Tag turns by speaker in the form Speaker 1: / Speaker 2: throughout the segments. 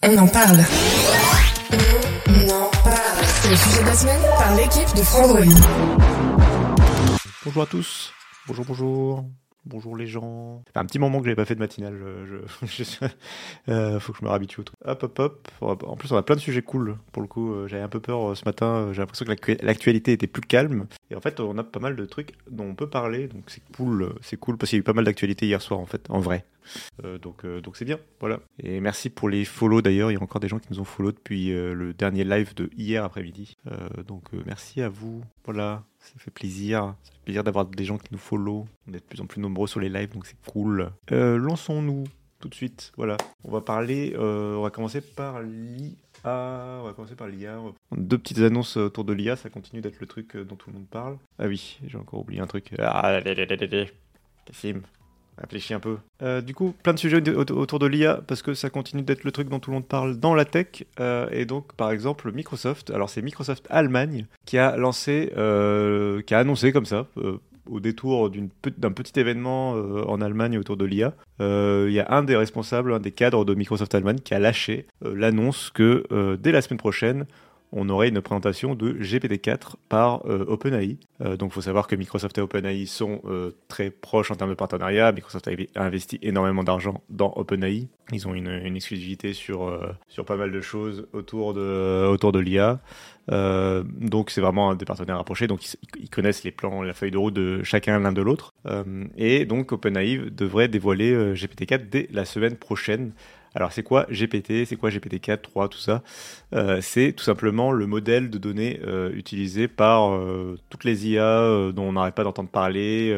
Speaker 1: On en parle. On en parle. C'est le sujet de la semaine par l'équipe de Frandroid.
Speaker 2: Bonjour à tous. Bonjour, bonjour. Bonjour les gens. Fait un petit moment que j'avais pas fait de matinale. Je, euh, faut que je me réhabitue au truc. Hop, hop, hop. En plus, on a plein de sujets cool. Pour le coup, euh, j'avais un peu peur euh, ce matin. J'ai l'impression que l'actu- l'actualité était plus calme. Et en fait, on a pas mal de trucs dont on peut parler. Donc c'est cool. C'est cool parce qu'il y a eu pas mal d'actualités hier soir en fait, en vrai. Donc donc c'est bien. Voilà. Et merci pour les follow d'ailleurs. Il y a encore des gens qui nous ont follow depuis le dernier live de hier après-midi. Donc merci à vous. Voilà. Ça fait plaisir. Ça fait plaisir d'avoir des gens qui nous follow. On est de plus en plus nombreux sur les lives, donc c'est cool. Euh, Lançons-nous tout de suite. Voilà. On va parler. euh, on va commencer par l'IA. On va commencer par l'IA. Deux petites annonces autour de l'IA. Ça continue d'être le truc euh, dont tout le monde parle. Ah oui, j'ai encore oublié un truc. Ah, allez. Cassim. Réfléchis un peu. Euh, du coup, plein de sujets autour de l'IA parce que ça continue d'être le truc dont tout le monde parle dans la tech. Euh, et donc, par exemple, Microsoft. Alors, c'est Microsoft Allemagne qui a lancé, euh, qui a annoncé comme ça, au détour d'un petit événement en Allemagne autour de l'IA. Il y a un des responsables, un des cadres de Microsoft Allemagne qui a lâché l'annonce que dès la semaine prochaine, on aurait une présentation de GPT-4 par euh, OpenAI. Euh, donc, il faut savoir que Microsoft et OpenAI sont euh, très proches en termes de partenariat. Microsoft a investi énormément d'argent dans OpenAI. Ils ont une, exclusivité sur, sur pas mal de choses autour de, autour de l'IA. Donc, c'est vraiment des partenaires rapprochés. Donc, ils, connaissent les plans, la feuille de route de chacun l'un de l'autre. Et donc, OpenAI devrait dévoiler euh, GPT-4 dès la semaine prochaine. Alors, c'est quoi GPT C'est quoi GPT-4, 3, tout ça? Euh, C'est tout simplement le modèle de données euh, utilisé par euh, toutes les IA dont on n'arrête pas d'entendre parler.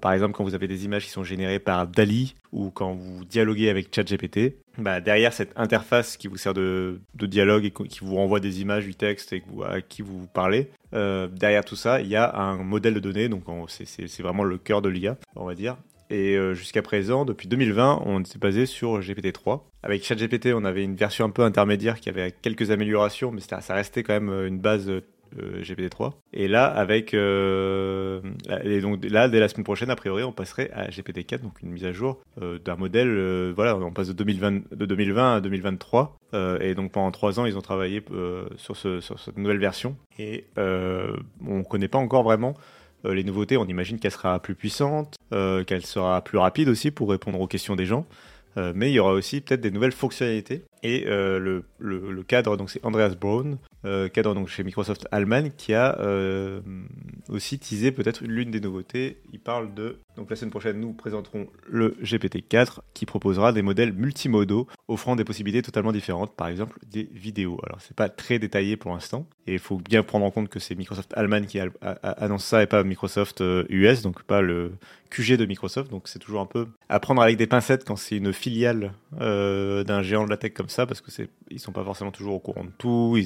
Speaker 2: Par exemple, quand vous avez des images qui sont générées par DALI ou quand vous dialoguez avec ChatGPT, bah, derrière cette interface qui vous sert de, de dialogue et qui vous renvoie des images, du texte et à qui vous parlez, derrière tout ça, il y a un modèle de données, donc c'est vraiment le cœur de l'IA, on va dire. Et euh, jusqu'à présent, depuis 2020, on était basé sur GPT-3. Avec ChatGPT, on avait une version un peu intermédiaire qui avait quelques améliorations, mais ça restait quand même euh, une base euh, GPT-3. Et là, avec et donc là, dès la semaine prochaine, a priori, on passerait à GPT-4, donc une mise à jour d'un modèle. voilà, on passe de 2020, de 2020 à 2023. Euh, et donc pendant trois ans, ils ont travaillé sur, ce, sur cette nouvelle version. Et on ne connaît pas encore vraiment euh, les nouveautés. On imagine qu'elle sera plus puissante, euh, qu'elle sera plus rapide aussi pour répondre aux questions des gens. Euh, mais il y aura aussi peut-être des nouvelles fonctionnalités. Et euh, le, cadre, donc c'est Andreas Braun, euh, cadre chez Microsoft Allemagne, qui a euh, aussi teasé peut-être l'une des nouveautés. Il parle de donc la semaine prochaine, nous présenterons le GPT-4 qui proposera des modèles multimodaux offrant des possibilités totalement différentes, par exemple des vidéos. Alors c'est pas très détaillé pour l'instant et il faut bien prendre en compte que c'est Microsoft Allemagne qui annonce ça et pas Microsoft US, donc pas le QG de Microsoft. Donc c'est toujours un peu à prendre avec des pincettes quand c'est une filiale euh, d'un géant de la tech comme ça, parce que c'est ils sont pas forcément toujours au courant de tout.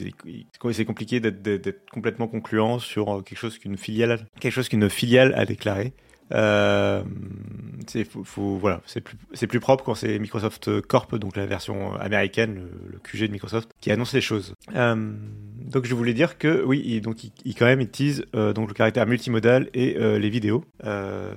Speaker 2: C'est compliqué d'être complètement concluant sur euh, quelque chose qu'une filiale, quelque chose qu'une filiale a déclaré. Euh, c'est faut, voilà, plus plus propre quand c'est Microsoft Corp, donc la version américaine, le, QG de Microsoft, qui annonce les choses. Euh, donc je voulais dire que oui, il, donc il, il- quand même il euh, donc le caractère multimodal et euh, les vidéos. Euh,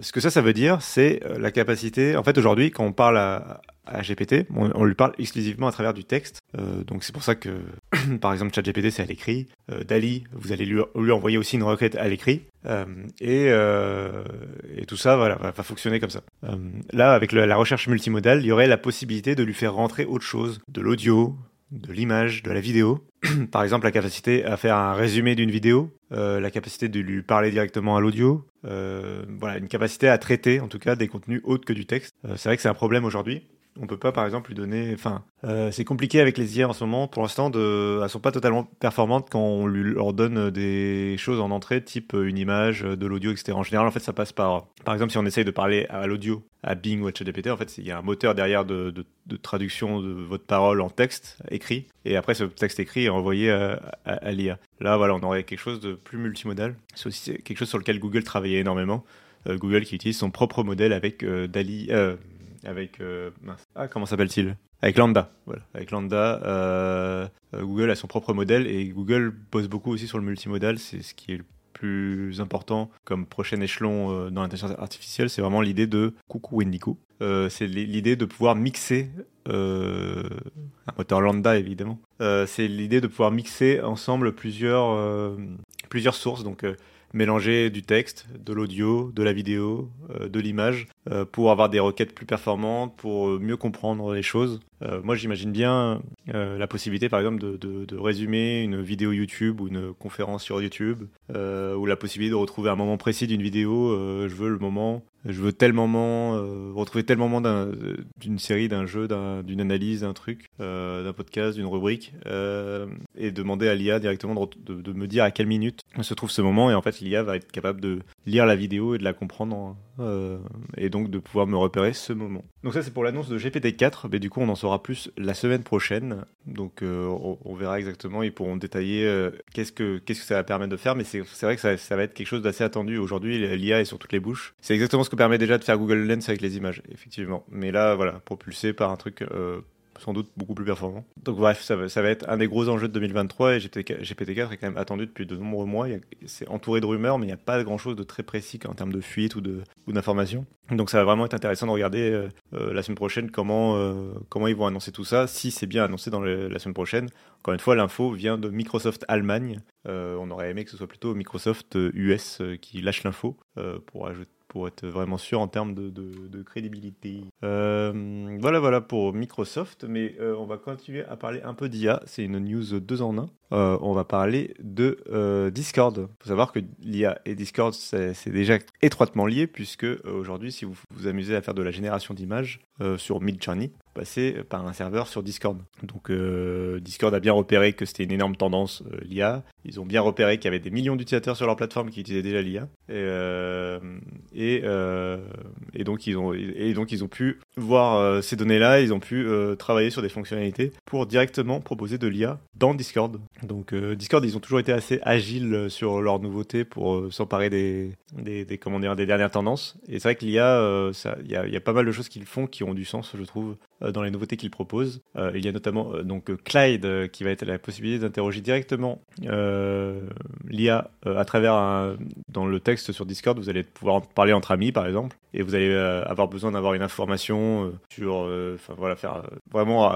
Speaker 2: ce que ça ça veut dire, c'est euh, la capacité. En fait, aujourd'hui, quand on parle à, à GPT, on, lui parle exclusivement à travers du texte. Euh, donc c'est pour ça que, par exemple, ChatGPT c'est à l'écrit. Euh, Dali, vous allez lui, envoyer aussi une requête à l'écrit. Euh, et, tout ça, voilà, va, fonctionner comme ça. Là, avec la recherche multimodale, il y aurait la possibilité de lui faire rentrer autre chose, de l'audio, de l'image, de la vidéo. Par exemple, la capacité à faire un résumé d'une vidéo, la capacité de lui parler directement à l'audio, voilà, une capacité à traiter, en tout cas, des contenus autres que du texte. C'est vrai que c'est un problème aujourd'hui. On peut pas, par exemple, lui donner. Enfin, euh, c'est compliqué avec les IA en ce moment. Pour l'instant, de... elles sont pas totalement performantes quand on lui leur donne des choses en entrée, type une image, de l'audio, etc. En général, en fait, ça passe par. Par exemple, si on essaye de parler à l'audio, à Bing ou à ChatGPT, en fait, il y a un moteur derrière de, traduction de votre parole en texte écrit, et après, ce texte écrit est envoyé à, à l'IA. Là, voilà, on aurait quelque chose de plus multimodal. C'est aussi quelque chose sur lequel Google travaillait énormément. Euh, Google qui utilise son propre modèle avec euh, Dali, euh, avec ah comment s'appelle-t-il? Avec Lambda, voilà. Avec Lambda, Google a son propre modèle et Google bosse beaucoup aussi sur le multimodal. C'est ce qui est le plus important comme prochain échelon dans l'intelligence artificielle, c'est vraiment l'idée de coucou Wendigo. c'est l'idée de pouvoir mixer un moteur lambda évidemment. c'est l'idée de pouvoir mixer ensemble plusieurs plusieurs sources. Donc mélanger du texte, de l'audio, de la vidéo, euh, de l'image, euh, pour avoir des requêtes plus performantes, pour euh, mieux comprendre les choses. moi, j'imagine bien la possibilité, par exemple, de, de, résumer une vidéo YouTube ou une conférence sur YouTube, ou la possibilité de retrouver un moment précis d'une vidéo. je veux le moment je veux tel moment, euh, retrouver tel moment d'une série, d'un jeu, d'une analyse, d'un truc, euh, d'un podcast, d'une rubrique, euh, et demander à l'IA directement de, me dire à quelle minute se trouve ce moment, et en fait l'IA va être capable de lire la vidéo et de la comprendre, et donc de pouvoir me repérer ce moment. Donc ça c'est pour l'annonce de GPT-4, mais du coup on en saura plus la semaine prochaine, donc on, verra exactement, ils pourront détailler que qu'est-ce que ça va permettre de faire, mais c'est vrai que ça, ça, va être quelque chose d'assez attendu aujourd'hui, l'IA est sur toutes les bouches. C'est exactement ce permet déjà de faire Google Lens avec les images, effectivement. Mais là, voilà, propulsé par un truc euh, sans doute beaucoup plus performant. Donc bref, ça va, être un des gros enjeux de 2023 et GPT-4 est quand même attendu depuis de nombreux mois. C'est entouré de rumeurs, mais il n'y a pas grand-chose de très précis en termes de fuite ou d'informations. Donc ça va vraiment être intéressant de regarder euh, euh, la semaine prochaine comment, comment ils vont annoncer tout ça, si c'est bien annoncé dans la semaine prochaine. Encore une fois, l'info vient de Microsoft Allemagne. on aurait aimé que ce soit plutôt Microsoft US qui lâche l'info pour ajouter pour être vraiment sûr en termes de, crédibilité. Euh, voilà, voilà pour Microsoft, mais euh, on va continuer à parler un peu d'IA. C'est une news deux en un. Euh, on va parler de Discord. Il faut savoir que l'IA et Discord, c'est déjà étroitement lié, puisque aujourd'hui, si vous vous amusez à faire de la génération d'images sur Midjourney, passer par un serveur sur Discord. Donc Discord a bien repéré que c'était une énorme tendance l'IA. Ils ont bien repéré qu'il y avait des millions d'utilisateurs sur leur plateforme qui utilisaient déjà l'IA. Et, euh, et donc ils ont pu voir euh, ces données-là, ils ont pu euh, travailler sur des fonctionnalités pour directement proposer de l'IA dans Discord. Donc Discord, ils ont toujours été assez agiles sur leurs nouveautés pour s'emparer des, des, comment dire, des dernières tendances. Et c'est vrai que l'IA, il y a, pas mal de choses qu'ils font qui ont du sens, je trouve, dans les nouveautés qu'ils proposent. il y a notamment donc Clyde qui va être la possibilité d'interroger directement l'IA à travers un, dans le texte sur Discord. Vous allez pouvoir parler entre amis, par exemple, et vous allez euh, avoir besoin d'avoir une information euh, sur, euh, voilà, faire vraiment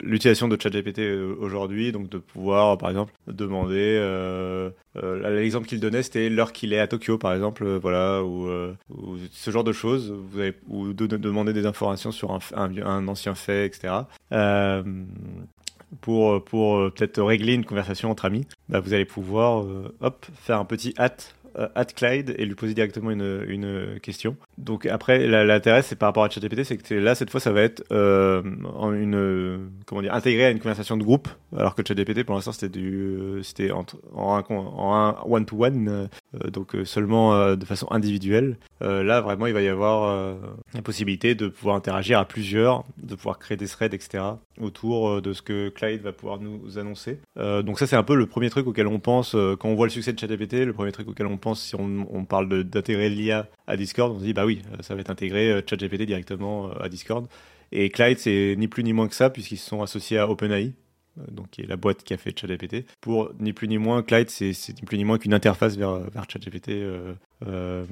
Speaker 2: l'utilisation de ChatGPT aujourd'hui, donc de pouvoir, par exemple, demander. L'exemple qu'il donnait, c'était l'heure qu'il est à Tokyo, par exemple, voilà, ou, ce genre de choses. Ou de, demander des informations sur un, ancien fait, etc. pour, pour peut-être régler une conversation entre amis, bah, vous allez pouvoir hop, faire un petit hâte euh, at Clyde et lui poser directement une, question. Donc après, l'intérêt, c'est par rapport à ChatGPT, c'est que là, cette fois, ça va être euh, en intégré à une conversation de groupe, alors que ChatGPT, pour l'instant, c'était du, c'était en, en, un one-to-one, euh, donc seulement de façon individuelle. là, vraiment, il va y avoir la possibilité de pouvoir interagir à plusieurs, de pouvoir créer des threads, etc., autour de ce que Clyde va pouvoir nous annoncer. donc ça, c'est un peu le premier truc auquel on pense quand on voit le succès de ChatGPT, le premier truc auquel on pense si on, parle d'intégrer l'IA à Discord, on se dit bah oui, ça va être intégré euh, ChatGPT directement euh, à Discord. Et Clyde, c'est ni plus ni moins que ça, puisqu'ils sont associés à OpenAI, euh, donc qui est la boîte qui a fait ChatGPT. Pour ni plus ni moins, Clyde, c'est ni plus ni moins qu'une interface vers, vers ChatGPT euh, euh,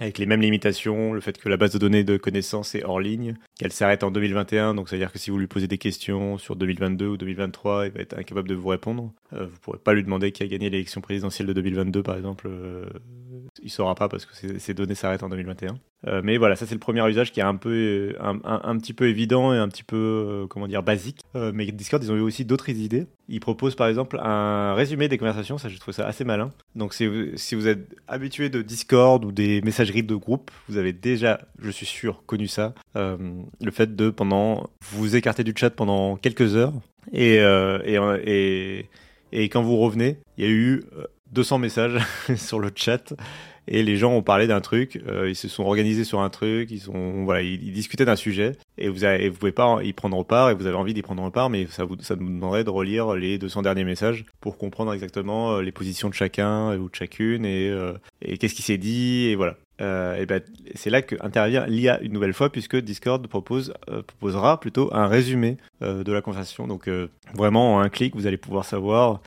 Speaker 2: avec les mêmes limitations, le fait que la base de données de connaissances est hors ligne, qu'elle s'arrête en 2021, donc ça veut dire que si vous lui posez des questions sur 2022 ou 2023, il va être incapable de vous répondre. Euh, vous pourrez pas lui demander qui a gagné l'élection présidentielle de 2022, par exemple. il saura pas parce que ces, données s'arrêtent en 2021. Euh, mais voilà, ça c'est le premier usage qui est un peu, un, petit peu évident et un petit peu, euh, comment dire, basique. Euh, mais Discord, ils ont eu aussi d'autres idées. Ils proposent par exemple un résumé des conversations, ça je trouve ça assez malin. Donc si vous, êtes habitué de Discord ou des messageries de groupe, vous avez déjà, je suis sûr, connu ça. Euh, le fait de, pendant, vous écartez du chat pendant quelques heures et, euh, et, et, et quand vous revenez, il y a eu euh, 200 messages sur le chat et les gens ont parlé d'un truc, euh, ils se sont organisés sur un truc, ils sont voilà, ils, discutaient d'un sujet et vous avez, et vous pouvez pas y prendre part et vous avez envie d'y prendre part, mais ça vous ça nous demanderait de relire les 200 derniers messages pour comprendre exactement euh, les positions de chacun ou de chacune et euh, et qu'est-ce qui s'est dit et voilà. Euh, et ben c'est là que intervient l'IA une nouvelle fois puisque Discord euh, proposera plutôt un résumé euh, de la conversation. Donc vraiment en un clic, vous allez pouvoir savoir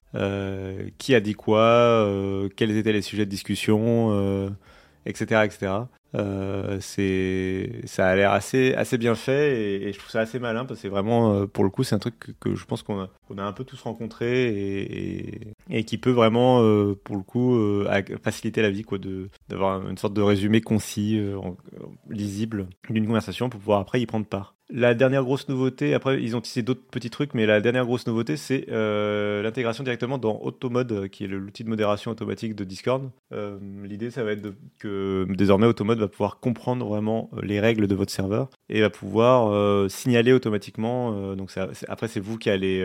Speaker 2: qui a dit quoi, quels étaient les sujets de discussion, etc., etc. Euh, c'est ça a l'air assez assez bien fait et, je trouve ça assez malin parce que c'est vraiment euh, pour le coup c'est un truc que, je pense qu'on a qu'on a un peu tous rencontré et, qui peut vraiment euh, pour le coup faciliter la vie quoi de d'avoir une sorte de résumé concis lisible d'une conversation pour pouvoir après y prendre part. La dernière grosse nouveauté, après ils ont tissé d'autres petits trucs, mais la dernière grosse nouveauté c'est l'intégration directement dans Automode, qui est l'outil de modération automatique de Discord. L'idée ça va être que désormais Automode va pouvoir comprendre vraiment euh, les règles de votre serveur et va pouvoir euh, signaler automatiquement. euh, donc après c'est vous qui allez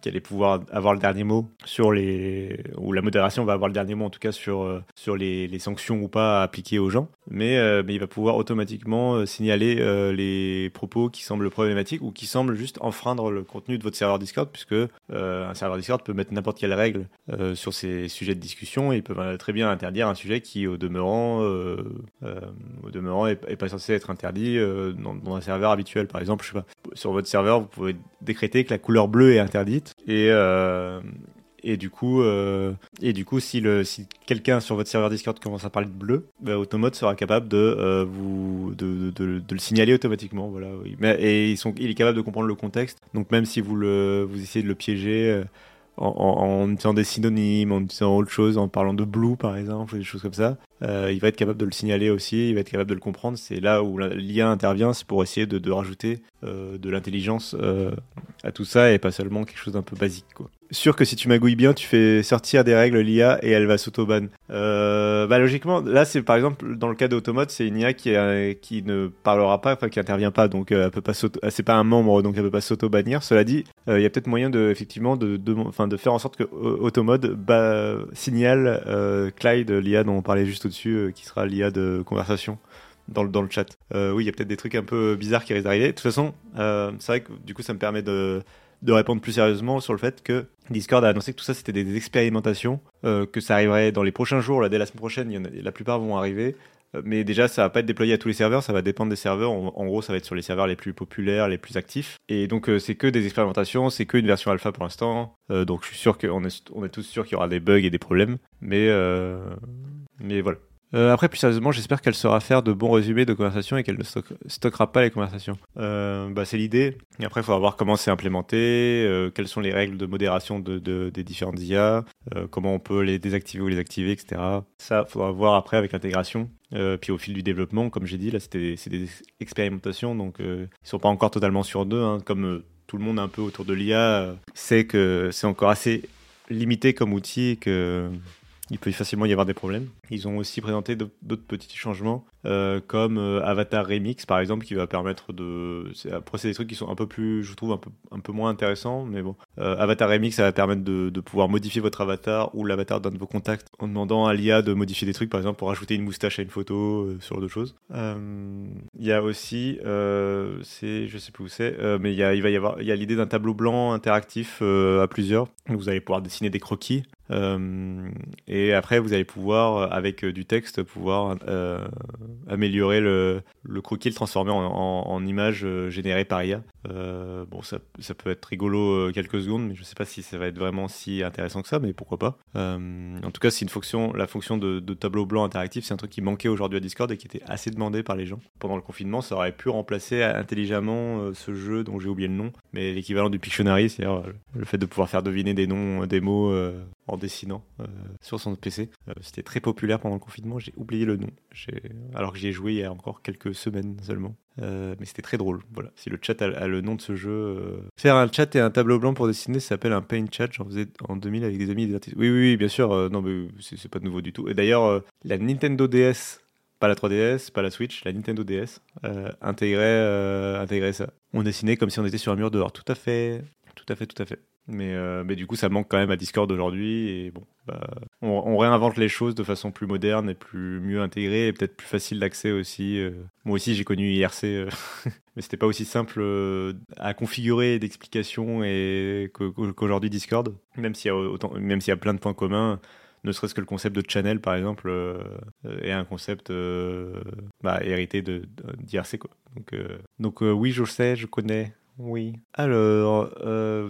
Speaker 2: qui allez pouvoir avoir le dernier mot sur les ou la modération va avoir le dernier mot en tout cas sur euh, sur les, sanctions ou pas à appliquer aux gens. Mais euh, mais il va pouvoir automatiquement euh, signaler euh, les propos qui semblent problématiques ou qui semblent juste enfreindre le contenu de votre serveur Discord puisque euh, un serveur Discord peut mettre n'importe quelle règle euh, sur ces sujets de discussion. Et il peut euh, très bien interdire un sujet qui au demeurant euh, euh, au demeurant est, pas censé être interdit euh, dans un serveur habituel par exemple je sais pas. Sur votre serveur vous pouvez décréter que la couleur bleue est interdite et euh, et du coup, euh, et du coup, si le si quelqu'un sur votre serveur Discord commence à parler de bleu, bah, sera capable de euh, vous de, de, de- de le signaler automatiquement. Voilà. Oui. Mais et ils sont, il est capable de comprendre le contexte. Donc même si vous le vous essayez de le piéger. En, en, utilisant des synonymes, en utilisant autre chose, en parlant de blue par exemple, des choses comme ça, euh, il va être capable de le signaler aussi, il va être capable de le comprendre. C'est là où l'IA intervient, c'est pour essayer de, de rajouter euh, de l'intelligence euh, à tout ça et pas seulement quelque chose d'un peu basique. Quoi. Sûr que si tu magouilles bien, tu fais sortir des règles l'IA et elle va s'auto-ban. Euh, bah logiquement, là c'est par exemple dans le cas d'Automode, c'est une IA qui, ne parlera pas, enfin qui intervient pas, donc euh, elle peut pas euh, c'est pas un membre, donc elle peut pas s'auto-bannir. Cela dit, euh, il y a peut-être moyen de effectivement de, de, faire en sorte que Automode bah, signale Clyde, l'IA dont on parlait juste au-dessus, qui sera l'IA de conversation dans le, dans le chat. Oui, il y a peut-être des trucs un peu bizarres qui risquent d'arriver. De toute façon, c'est vrai que du coup, ça me permet de, de répondre plus sérieusement sur le fait que Discord a annoncé que tout ça, c'était des, expérimentations, euh, que ça arriverait dans les prochains jours, là, dès la semaine prochaine, la plupart vont arriver. Euh, Mais déjà, ça va pas être déployé à tous les serveurs, ça va dépendre des serveurs. En, gros, ça va être sur les serveurs les plus populaires, les plus actifs. Et donc, euh, c'est que des expérimentations, c'est que une version alpha pour l'instant. Donc, je suis sûr qu'on est, on est tous sûrs qu'il y aura des bugs et des problèmes. Mais, mais voilà. Euh, après, plus sérieusement, j'espère qu'elle saura faire de bons résumés de conversations et qu'elle ne stock- stockera pas les conversations. Euh, bah, c'est l'idée. Après, il faudra voir comment c'est implémenté, euh, quelles sont les règles de modération de, de- des différentes IA, comment on peut les désactiver ou les activer, etc. Ça, faudra voir après avec l'intégration. Puis au fil du développement, comme j'ai dit, là, c'est des expérimentations, donc ils sont pas encore totalement sûrs d'eux. hein. comme tout le monde un peu autour de l'IA sait que c'est encore assez limité comme outil et que il peut facilement y avoir des problèmes. Ils ont aussi présenté d'autres petits changements, euh, comme euh, Avatar Remix par exemple, qui va permettre de. Après, c'est des trucs qui sont un peu plus, je trouve, un peu, moins intéressants, mais bon. Euh, avatar Remix, ça va permettre de, pouvoir modifier votre avatar ou l'avatar d'un de vos contacts en demandant à l'IA de modifier des trucs, par exemple, pour ajouter une moustache à une photo, ce genre de choses. Il y a aussi, c'est, je sais plus où c'est, mais il y a, va y avoir, il y a l'idée d'un tableau blanc interactif à plusieurs. Vous allez pouvoir dessiner des croquis. Euh, et après, vous allez pouvoir, euh, avec euh, du texte, pouvoir améliorer le, croquis, le transformer en, en, en image générée par IA. Bon, ça, peut être rigolo quelques secondes, mais je sais pas si ça va être vraiment si intéressant que ça, mais pourquoi pas. En tout cas, c'est une fonction, la fonction de, de tableau blanc interactif, c'est un truc qui manquait aujourd'hui à Discord et qui était assez demandé par les gens. Pendant le confinement, ça aurait pu remplacer intelligemment ce jeu dont j'ai oublié le nom, mais l'équivalent du Pictionary, c'est-à-dire le fait de pouvoir faire deviner des noms, des mots en dessinant sur son PC. C'était très populaire pendant le confinement. J'ai oublié le nom. Alors que j'y ai joué il y a encore quelques semaines seulement. mais c'était très drôle. Voilà. Si le chat a, le nom de ce jeu, faire un chat et un tableau blanc pour dessiner, ça s'appelle un paint chat. J'en faisais en 2000 avec des amis des artistes. Oui, oui, oui bien sûr. non, mais c'est pas nouveau du tout. Et d'ailleurs, la Nintendo DS pas la 3DS, pas la Switch, la Nintendo DS, euh, intégrait, euh, ça. On dessinait comme si on était sur un mur dehors. Tout à fait, tout à fait, tout à fait. Mais, euh, mais du coup, ça manque quand même à Discord aujourd'hui. Et bon, bah, on, réinvente les choses de façon plus moderne et plus mieux intégrée et peut-être plus facile d'accès aussi. Euh. Moi aussi, j'ai connu IRC, mais c'était pas aussi simple à configurer d'explications et qu'aujourd'hui Discord. Même s'il y a autant, même s'il y a plein de points communs ne serait-ce que le concept de channel, par exemple, euh, est un concept euh, bah, hérité d'IRC. Euh, donc oui, je sais, je connais. Oui. Alors,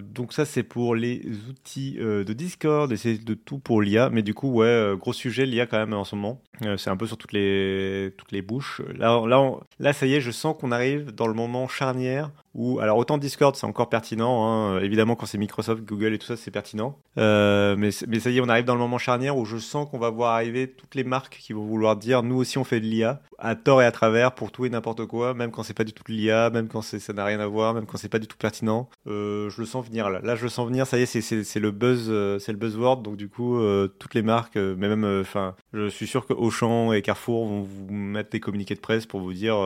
Speaker 2: donc ça c'est pour les outils de Discord et c'est de tout pour l'IA. Mais du coup, ouais, gros sujet l'IA quand même en ce moment. c'est un peu sur toutes les toutes les bouches. Là, là, là, ça y est, je sens qu'on arrive dans le moment charnière ou alors autant Discord c'est encore pertinent, hein. évidemment quand c'est Microsoft, Google et tout ça c'est pertinent, euh, mais, ça y est on arrive dans le moment charnière où je sens qu'on va voir arriver toutes les marques qui vont vouloir dire nous aussi on fait de l'IA, à tort et à travers pour tout et n'importe quoi, même quand c'est pas du tout de l'IA, même quand ça n'a rien à voir, même quand c'est pas du tout pertinent, euh, je le sens venir là, là je le sens venir, ça y est c'est le buzz, euh, c'est le buzzword. Donc du coup toutes les marques, mais même enfin je suis sûr que Auchan et Carrefour vont vous mettre des communiqués de presse pour vous dire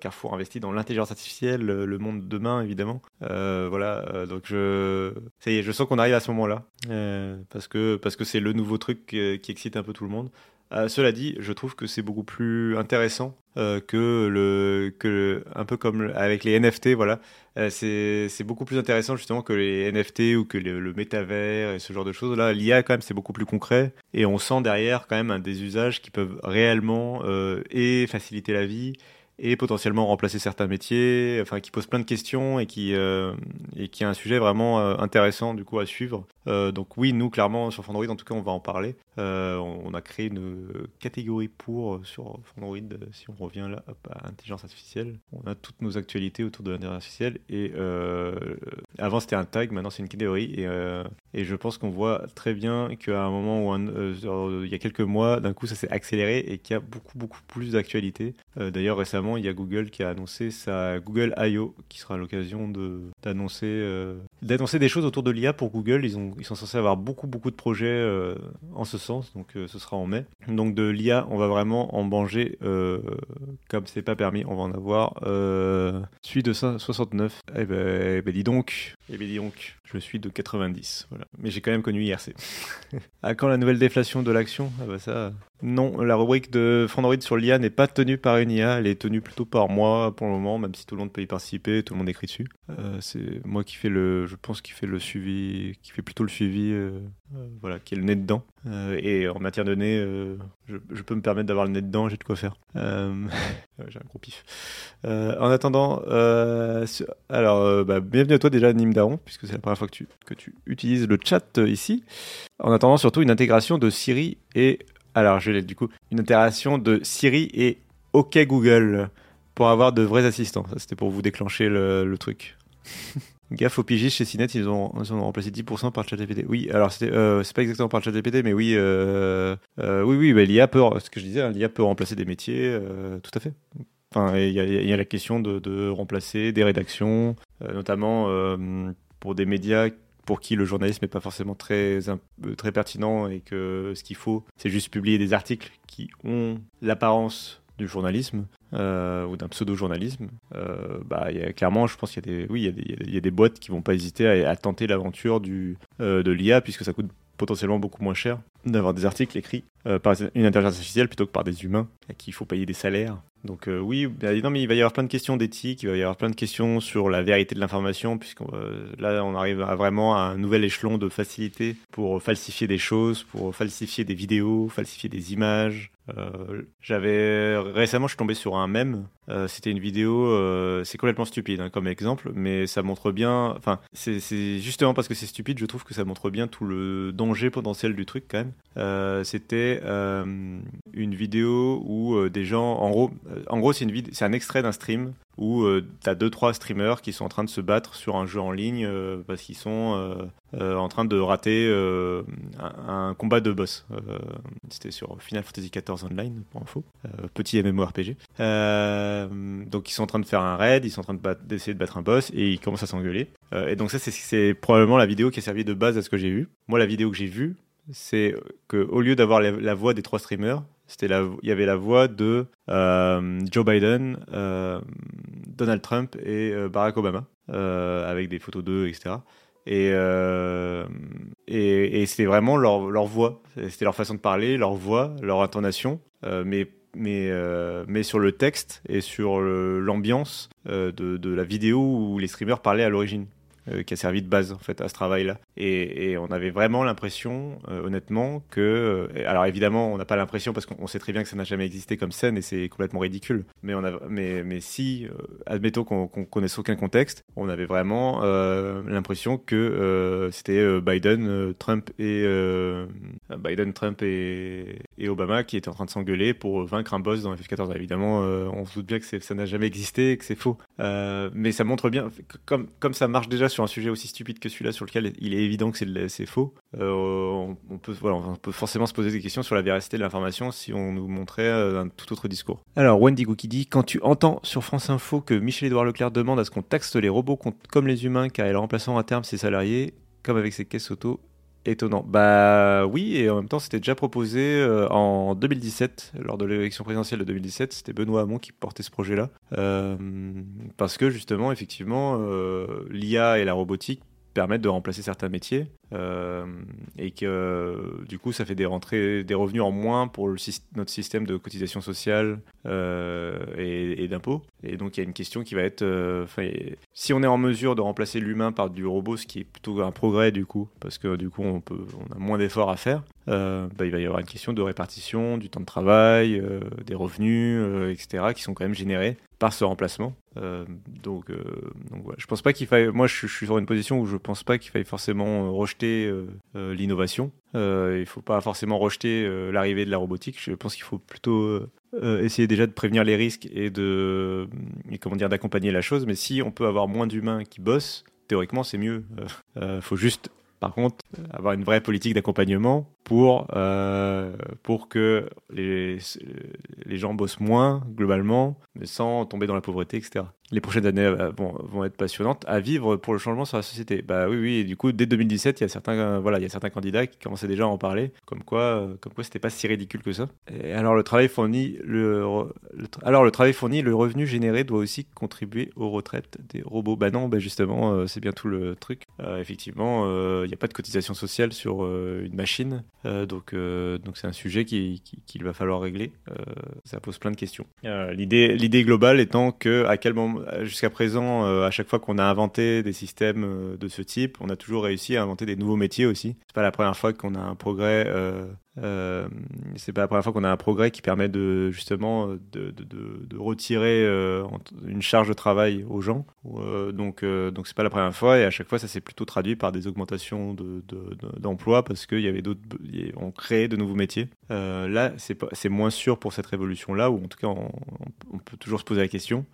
Speaker 2: Carrefour investit dans l'intelligence artificielle, le monde demain, évidemment. Euh, voilà, euh, donc je, ça y est, je sens qu'on arrive à ce moment-là, euh, parce que parce que c'est le nouveau truc qui, excite un peu tout le monde. cela dit, je trouve que c'est beaucoup plus intéressant que le que un peu comme avec les NFT, voilà. c'est beaucoup plus intéressant justement que les NFT ou que le, le métavers et ce genre de choses. Là, l'IA quand même c'est beaucoup plus concret et on sent derrière quand même un des usages qui peuvent réellement et faciliter la vie et potentiellement remplacer certains métiers, enfin qui pose plein de questions et qui euh, et qui est un sujet vraiment euh, intéressant du coup à suivre. Euh, donc oui, nous clairement sur Fandroid en tout cas on va en parler. on a créé une catégorie pour sur Fandroid si on revient là à intelligence artificielle. On a toutes nos actualités autour de l'intelligence artificielle et avant c'était un tag, maintenant c'est une catégorie et et je pense qu'on voit très bien qu'à un moment où il y a quelques mois d'un coup ça s'est accéléré et qu'il y a beaucoup beaucoup plus d'actualités. D'ailleurs récemment il y a Google qui a annoncé sa Google I.O. qui sera l'occasion d'annoncer euh, des choses autour de l'IA pour Google. Ils, ont, ils sont censés avoir beaucoup, beaucoup de projets euh, en ce sens, donc euh, ce sera en mai. Donc de l'IA, on va vraiment en manger comme c'est pas permis. On va en avoir celui de 69. Eh ben, eh ben, dis donc, eh ben dis donc, je suis de 90. Voilà. Mais j'ai quand même connu IRC. à quand la nouvelle déflation de l'action Ah bah ça, non, la rubrique de Fandroid sur l'IA n'est pas tenue par une IA, elle est tenue plutôt par moi pour le moment, même si tout le monde peut y participer, tout le monde écrit dessus. Euh, c'est moi qui fais le, je pense, qui fait le suivi, qui fait plutôt le suivi, euh, euh, voilà, qui est le nez dedans. et en matière de nez, je, peux me permettre d'avoir le nez dedans, j'ai de quoi faire. j'ai un gros pif. en attendant, alors, bah, bienvenue à toi déjà, Nîmes puisque c'est la première fois que tu, que tu utilises le chat ici. En attendant surtout une intégration de Siri et alors, je l'ai du coup. Une interaction de Siri et OK Google pour avoir de vrais assistants. Ça, c'était pour vous déclencher le, truc. Gaffe aux pigistes chez Cinet, ils ont, ils ont remplacé 10% par ChatGPT. Oui, alors c'était, euh, c'est pas exactement par ChatGPT, mais oui, euh, euh, oui, oui, l'IA peut, ce que je disais, hein, l'IA peut remplacer des métiers, tout à fait. Enfin, il y, a la question de, de remplacer des rédactions, notamment pour des médias pour qui le journalisme n'est pas forcément très, euh, très pertinent et que ce qu'il faut, c'est juste publier des articles qui ont l'apparence du journalisme euh, ou d'un pseudo-journalisme, euh, bah, y clairement, je pense qu'il y a des, oui, il y, a des, boîtes qui vont pas hésiter à, tenter l'aventure du de l'IA puisque ça coûte potentiellement beaucoup moins cher d'avoir des articles écrits par une intelligence artificielle plutôt que par des humains à qui il faut payer des salaires donc euh, oui, non, mais il va y avoir plein de questions d'éthique, il va y avoir plein de questions sur la vérité de l'information, puisque euh, là on arrive à vraiment à un nouvel échelon de facilité pour falsifier des choses, pour falsifier des vidéos, falsifier des images. Euh, j'avais récemment, je suis tombé sur un mème. C'était une vidéo, c'est complètement stupide hein, comme exemple, mais ça montre bien. Enfin, c'est justement parce que c'est stupide, je trouve que ça montre bien tout le danger potentiel du truc quand Euh, c'était euh, une vidéo où euh, des gens, en gros, en gros c'est une c'est un extrait d'un stream où tu as deux trois streamers qui sont en train de se battre sur un jeu en ligne parce qu'ils sont en train de rater un, combat de boss. c'était sur Final Fantasy XIV Online pour info, petit MMORPG. donc ils sont en train de faire un raid, ils sont en train d'essayer de, battre un boss et ils commencent à s'engueuler. et donc ça c'est probablement la vidéo qui a servi de base à ce que j'ai vu. Moi la vidéo que j'ai vue c'est qu'au lieu d'avoir la, voix des trois streamers, c'était il y avait la voix de euh, Joe Biden, euh, Donald Trump et euh, Barack Obama, avec des photos d'eux, etc. Et, et, c'était vraiment leur, leur voix, c'était leur façon de parler, leur voix, leur intonation, mais mais, mais sur le texte et sur l'ambiance de, de, la vidéo où les streamers parlaient à l'origine. Euh, qui a servi de base en fait à ce travail-là. Et, on avait vraiment l'impression, euh, honnêtement, que euh, alors évidemment on n'a pas l'impression parce qu'on sait très bien que ça n'a jamais existé comme scène et c'est complètement ridicule. Mais on a, mais, mais si admettons qu'on qu connaisse aucun contexte, on avait vraiment l'impression que c'était Biden, Trump et Biden, Trump et, Obama qui étaient en train de s'engueuler pour vaincre un boss dans FF14. évidemment, on se doute bien que ça n'a jamais existé que c'est faux. mais ça montre bien, comme, comme ça marche déjà sur sur un sujet aussi stupide que celui-là, sur lequel il est évident que c'est faux, euh, on, peut, voilà, on peut forcément se poser des questions sur la véracité de l'information si on nous montrait euh, un tout autre discours. Alors, Wendy qui dit Quand tu entends sur France Info que Michel-Édouard Leclerc demande à ce qu'on taxe les robots comme les humains car ils remplaceront à terme ses salariés, comme avec ses caisses auto, étonnant. Bah oui, et en même temps, c'était déjà proposé euh, en 2017, lors de l'élection présidentielle de 2017. C'était Benoît Hamon qui portait ce projet-là. Euh, parce que justement, effectivement, euh, l'IA et la robotique permettent de remplacer certains métiers. Euh, et que du coup ça fait des rentrées, des revenus en moins pour notre système de cotisation sociale euh, et, d'impôts. Et donc il y a une question qui va être, euh, si on est en mesure de remplacer l'humain par du robot, ce qui est plutôt un progrès du coup, parce que du coup on, a moins d'efforts à faire, bah, il va y avoir une question de répartition du temps de travail, des revenus, etc., qui sont quand même générés par ce remplacement. donc, donc je pense pas qu'il faille. Moi, je, je, suis sur une position où je pense pas qu'il faille forcément rejeter euh, euh, l'innovation. Euh, il ne faut pas forcément rejeter l'arrivée de la robotique. Je pense qu'il faut plutôt essayer déjà de prévenir les risques et de comment dire d'accompagner la chose. Mais si on peut avoir moins d'humains qui bossent, théoriquement c'est mieux. Il faut juste par contre, avoir une vraie politique d'accompagnement pour, pour que les, les gens bossent moins globalement, mais sans tomber dans la pauvreté, etc les prochaines années euh, vont, vont, être passionnantes à vivre pour le changement sur la société. Bah oui, oui. Et du coup, dès 2017, il y a certains, euh, voilà, il y a certains candidats qui commençaient déjà à en parler, comme quoi, euh, comme quoi, c'était pas si ridicule que ça. Et alors le travail fourni, le, alors le travail fourni, le revenu généré doit aussi contribuer aux retraites des robots. Bah non, bah justement, c'est bien tout le truc. effectivement, il n'y a pas de cotisation sociale sur une machine, donc donc c'est un sujet qu'il qui, va falloir régler. ça pose plein de questions. l'idée, l'idée globale étant que à quel moment jusqu'à présent, euh, à chaque fois qu'on a inventé des systèmes euh, de ce type, on a toujours réussi à inventer des nouveaux métiers aussi. C'est pas la première fois qu'on a un progrès euh, euh, c'est pas la première fois qu'on a un progrès qui permet de justement de, retirer euh, une charge de travail aux gens. Euh, donc donc c'est pas la première fois et à chaque fois ça s'est plutôt traduit par des augmentations d'emplois parce qu'il y avait d'autres, on créait de nouveaux métiers. là c'est moins sûr pour cette révolution là ou en tout cas on, on peut toujours se poser la question.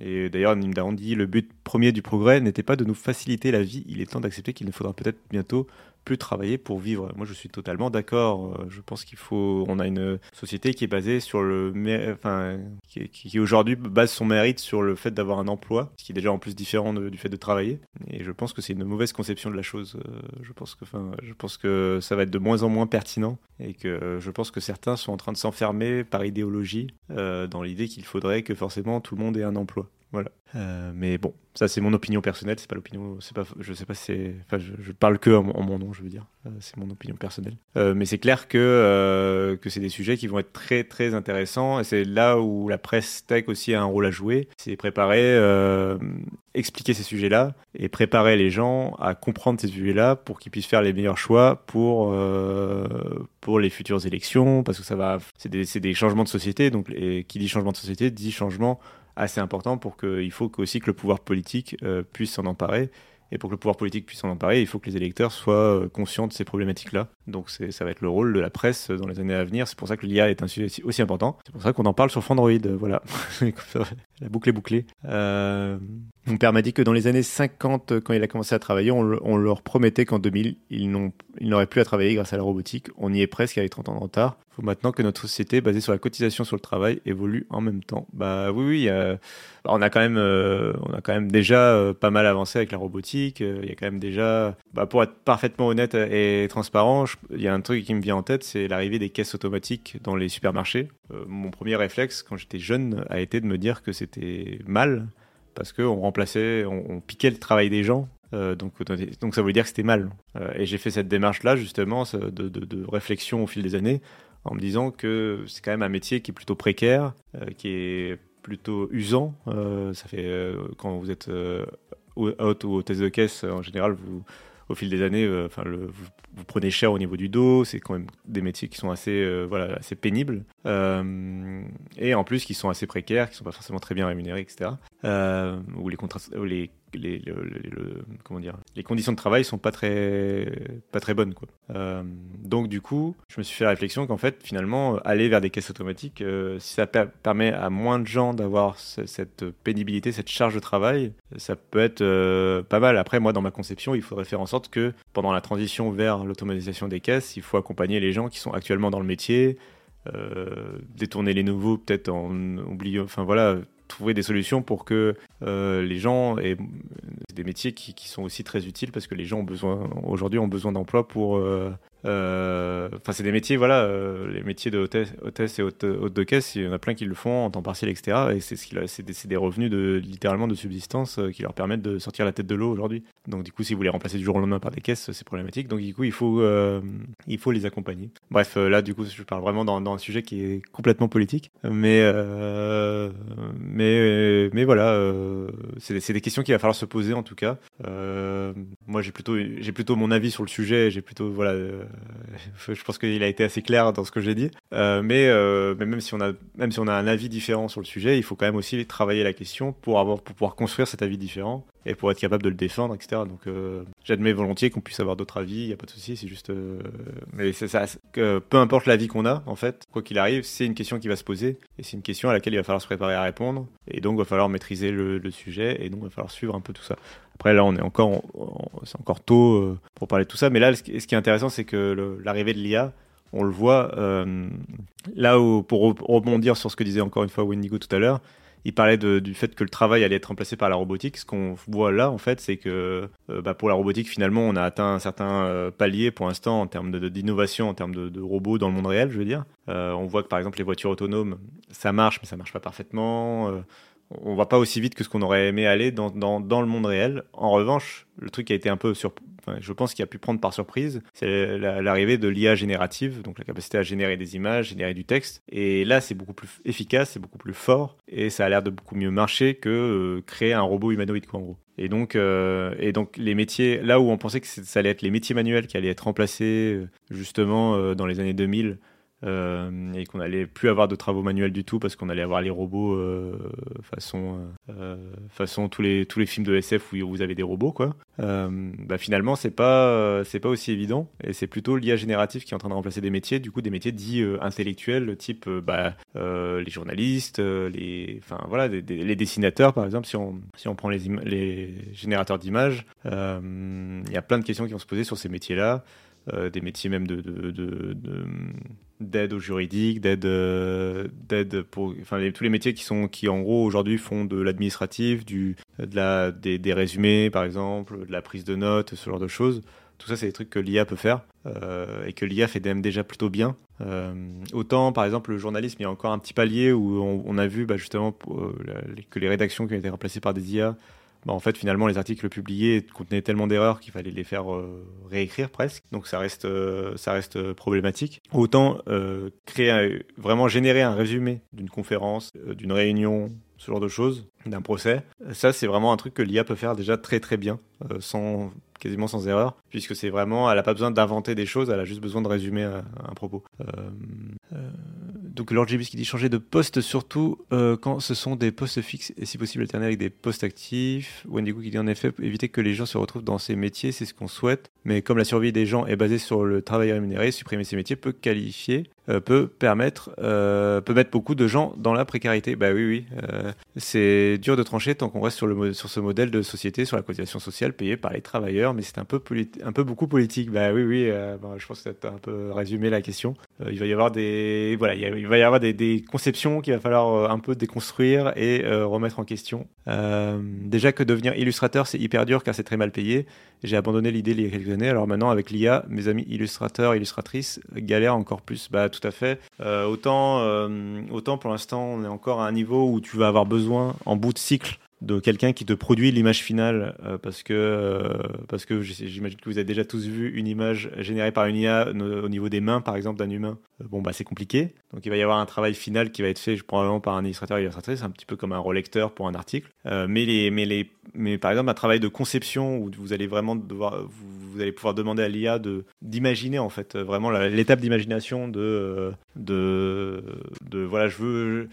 Speaker 2: et d'ailleurs Nimda dit le but premier du progrès n'était pas de nous faciliter la vie, il est temps d'accepter qu'il ne faudra peut-être bientôt plus travailler pour vivre. Moi, je suis totalement d'accord. Euh, je pense qu'il faut. On a une société qui est basée sur le, enfin, qui, aujourd'hui base son mérite sur le fait d'avoir un emploi, ce qui est déjà en plus différent du fait de travailler. Et je pense que c'est une mauvaise conception de la chose. Euh, je pense que, enfin, je pense que ça va être de moins en moins pertinent et que euh, je pense que certains sont en train de s'enfermer par idéologie dans l'idée qu'il faudrait que forcément tout le monde ait un emploi. Voilà. Euh, mais bon, ça c'est mon opinion personnelle, c'est pas l'opinion, c'est pas, je sais pas, c'est, enfin, je, parle que en, mon nom, je veux dire, euh, c'est mon opinion personnelle. Euh, mais c'est clair que que c'est des sujets qui vont être très très intéressants et c'est là où la presse tech aussi a un rôle à jouer, c'est préparer, expliquer ces sujets-là et préparer les gens à comprendre ces sujets-là pour qu'ils puissent faire les meilleurs choix pour pour les futures élections, parce que ça va, c'est des, des changements de société, donc et qui dit changement de société dit changement assez important pour qu'il faut aussi que le pouvoir politique euh, puisse s'en emparer Et pour que le pouvoir politique puisse en emparer, il faut que les électeurs soient euh, conscients de ces problématiques-là. Donc ça va être le rôle de la presse dans les années à venir. C'est pour ça que l'IA est un sujet aussi important. C'est pour ça qu'on en parle sur Frandroid. Voilà. la boucle est bouclée. Euh, mon père m'a dit que dans les années 50, quand il a commencé à travailler, on, leur promettait qu'en 2000, ils n'auraient plus à travailler grâce à la robotique. On y est presque avec 30 ans de retard. Il faut maintenant que notre société, basée sur la cotisation sur le travail, évolue en même temps. Bah oui, oui. Euh, on a quand même, euh, on a quand même déjà euh, pas mal avancé avec la robotique. Il y a quand même déjà, bah, pour être parfaitement honnête et transparent, il y a un truc qui me vient en tête, c'est l'arrivée des caisses automatiques dans les supermarchés. mon premier réflexe quand j'étais jeune a été de me dire que c'était mal parce qu'on remplaçait, on, piquait le travail des gens. Euh, donc, donc ça voulait dire que c'était mal. Euh, et j'ai fait cette démarche-là, justement, de, réflexion au fil des années, en me disant que c'est quand même un métier qui est plutôt précaire, euh, qui est plutôt usant. ça fait, quand vous êtes hôte ou hôtesse de caisse, en général, vous, au fil des années, enfin, le, vous, prenez cher au niveau du dos. C'est quand même des métiers qui sont assez, voilà, assez pénibles. et en plus, qui sont assez précaires, qui sont pas forcément très bien rémunérés, etc euh, où les, les, comment dire, les conditions de travail sont pas très, pas très bonnes. Quoi. Euh, donc du coup, je me suis fait la réflexion qu'en fait, finalement, aller vers des caisses automatiques, euh, si ça permet à moins de gens d'avoir cette pénibilité, cette charge de travail, ça peut être euh, pas mal. Après, moi, dans ma conception, il faudrait faire en sorte que pendant la transition vers l'automatisation des caisses, il faut accompagner les gens qui sont actuellement dans le métier, détourner les nouveaux peut-être en oubliant, enfin voilà, trouver des solutions pour que les gens aient des métiers qui, qui, sont aussi très utiles parce que les gens ont besoin aujourd'hui ont besoin d'emploi pour euh, euh, enfin, c'est des métiers, voilà, euh, les métiers de hôtesse, et hôte, de caisse, il y en a plein qui le font en temps partiel, etc. Et c'est ce des, des, revenus de littéralement de subsistance euh, qui leur permettent de sortir la tête de l'eau aujourd'hui. Donc du coup, si vous les remplacez du jour au lendemain par des caisses, c'est problématique. Donc du coup, il faut, il faut les accompagner. Bref, là, du coup, je parle vraiment dans, dans un sujet qui est complètement politique, mais mais mais voilà, c'est des questions qu'il va falloir se poser en tout cas. moi, j'ai plutôt j'ai plutôt mon avis sur le sujet. J'ai plutôt voilà euh, je pense qu'il a été assez clair dans ce que j'ai dit. Euh, mais, euh, mais même si on a même si on a un avis différent sur le sujet, il faut quand même aussi travailler la question pour avoir pour pouvoir construire cet avis différent et pour être capable de le défendre, etc. Donc j'admets volontiers qu'on puisse avoir d'autres avis, il n'y a pas de souci, c'est juste. mais c'est ça, peu importe l'avis qu'on a, en fait, quoi qu'il arrive, c'est une question qui va se poser et c'est une question à laquelle il va falloir se préparer à répondre et donc il va falloir maîtriser le, sujet et donc il va falloir suivre un peu tout ça. Après, là, on est encore, c'est encore tôt euh, pour parler de tout ça. Mais là, ce qui est intéressant, c'est que l'arrivée de l'IA, on le voit euh, là où, pour rebondir sur ce que disait encore une fois Wendigo tout à l'heure, il parlait du fait que le travail allait être remplacé par la robotique. Ce qu'on voit là, en fait, c'est que euh, bah, pour la robotique, finalement, on a atteint un certain palier pour l'instant en termes d'innovation, en termes de, robots dans le monde réel, je veux dire. on voit que par exemple les voitures autonomes, ça marche, mais ça marche pas parfaitement on va pas aussi vite que ce qu'on aurait aimé aller dans, le monde réel. En revanche, le truc a été un peu sur, je pense qu'il a pu prendre par surprise, c'est l'arrivée de l'IA générative, donc la capacité à générer des images, générer du texte. Et là, c'est beaucoup plus efficace, c'est beaucoup plus fort, et ça a l'air de beaucoup mieux marcher que euh, créer un robot humanoïde, quoi, en gros. Et donc, euh, les métiers, là où on pensait que ça allait être les métiers manuels qui allaient être remplacés euh, justement dans les années 2000 euh, et qu'on allait plus avoir de travaux manuels du tout parce qu'on allait avoir les robots euh, façon euh, façon tous les tous les films de SF où vous avez des robots quoi. bah finalement c'est pas c'est pas aussi évident et c'est plutôt l'IA générative qui est en train de remplacer des métiers du coup des métiers dits intellectuels type bah, les journalistes les enfin voilà les dessinateurs par exemple si on si on prend les les générateurs d'images il y a plein de questions qui vont se poser sur ces métiers là euh, des métiers même de, d'aide au juridique, d'aide, euh, d'aide pour, enfin tous les métiers qui sont, qui en gros aujourd'hui font de l'administratif, du, de la, des, des, résumés par exemple, de la prise de notes, ce genre de choses. Tout ça, c'est des trucs que l'IA peut faire euh, et que l'IA fait même déjà plutôt bien. autant, par exemple, le journalisme, il y a encore un petit palier où on, a vu bah, justement que les rédactions qui ont été remplacées par des IA bah, en fait, finalement, les articles publiés contenaient tellement d'erreurs qu'il fallait les faire euh, réécrire presque. Donc, ça reste, euh, ça reste euh, problématique. Autant créer, vraiment générer un résumé d'une conférence, d'une réunion, ce genre de choses, d'un procès. Ça, c'est vraiment un truc que l'IA peut faire déjà très très bien, sans quasiment sans erreur, puisque c'est vraiment, elle n'a pas besoin d'inventer des choses, elle a juste besoin de résumer un, propos. donc Lord Jibis qui dit changer de poste surtout euh, quand ce sont des postes fixes et si possible alterner avec des postes actifs. Wendy Cook qui dit en effet éviter que les gens se retrouvent dans ces métiers, c'est ce qu'on souhaite. Mais comme la survie des gens est basée sur le travail rémunéré, supprimer ces métiers peut qualifier euh, peut permettre, euh, peut mettre beaucoup de gens dans la précarité. Bah oui, oui. Euh, c'est dur de trancher tant qu'on reste sur, le, sur ce modèle de société, sur la cotisation sociale payée par les travailleurs, mais c'est un peu, un peu beaucoup politique. Bah oui, oui. je pense que tu as un peu résumé la question. il va y avoir des, voilà, il, va y avoir des, des conceptions qu'il va falloir un peu déconstruire et remettre en question. déjà que devenir illustrateur, c'est hyper dur car c'est très mal payé. J'ai abandonné l'idée il y a quelques années. Alors maintenant, avec l'IA, mes amis illustrateurs, illustratrices galèrent encore plus. Bah, tout à fait. Euh, autant, euh, autant pour l'instant, on est encore à un niveau où tu vas avoir besoin, en bout de cycle, de quelqu'un qui te produit l'image finale euh, parce que euh, parce que j'imagine que vous avez déjà tous vu une image générée par une IA au niveau des mains par exemple d'un humain. Euh, bon bah c'est compliqué. Donc il va y avoir un travail final qui va être fait probablement par un illustrateur illustratrice un petit peu comme un relecteur pour un article. Mais les mais les mais par exemple un travail de conception où vous allez vraiment devoir vous, allez pouvoir demander à l'IA de d'imaginer en fait vraiment l'étape d'imagination de de de voilà je veux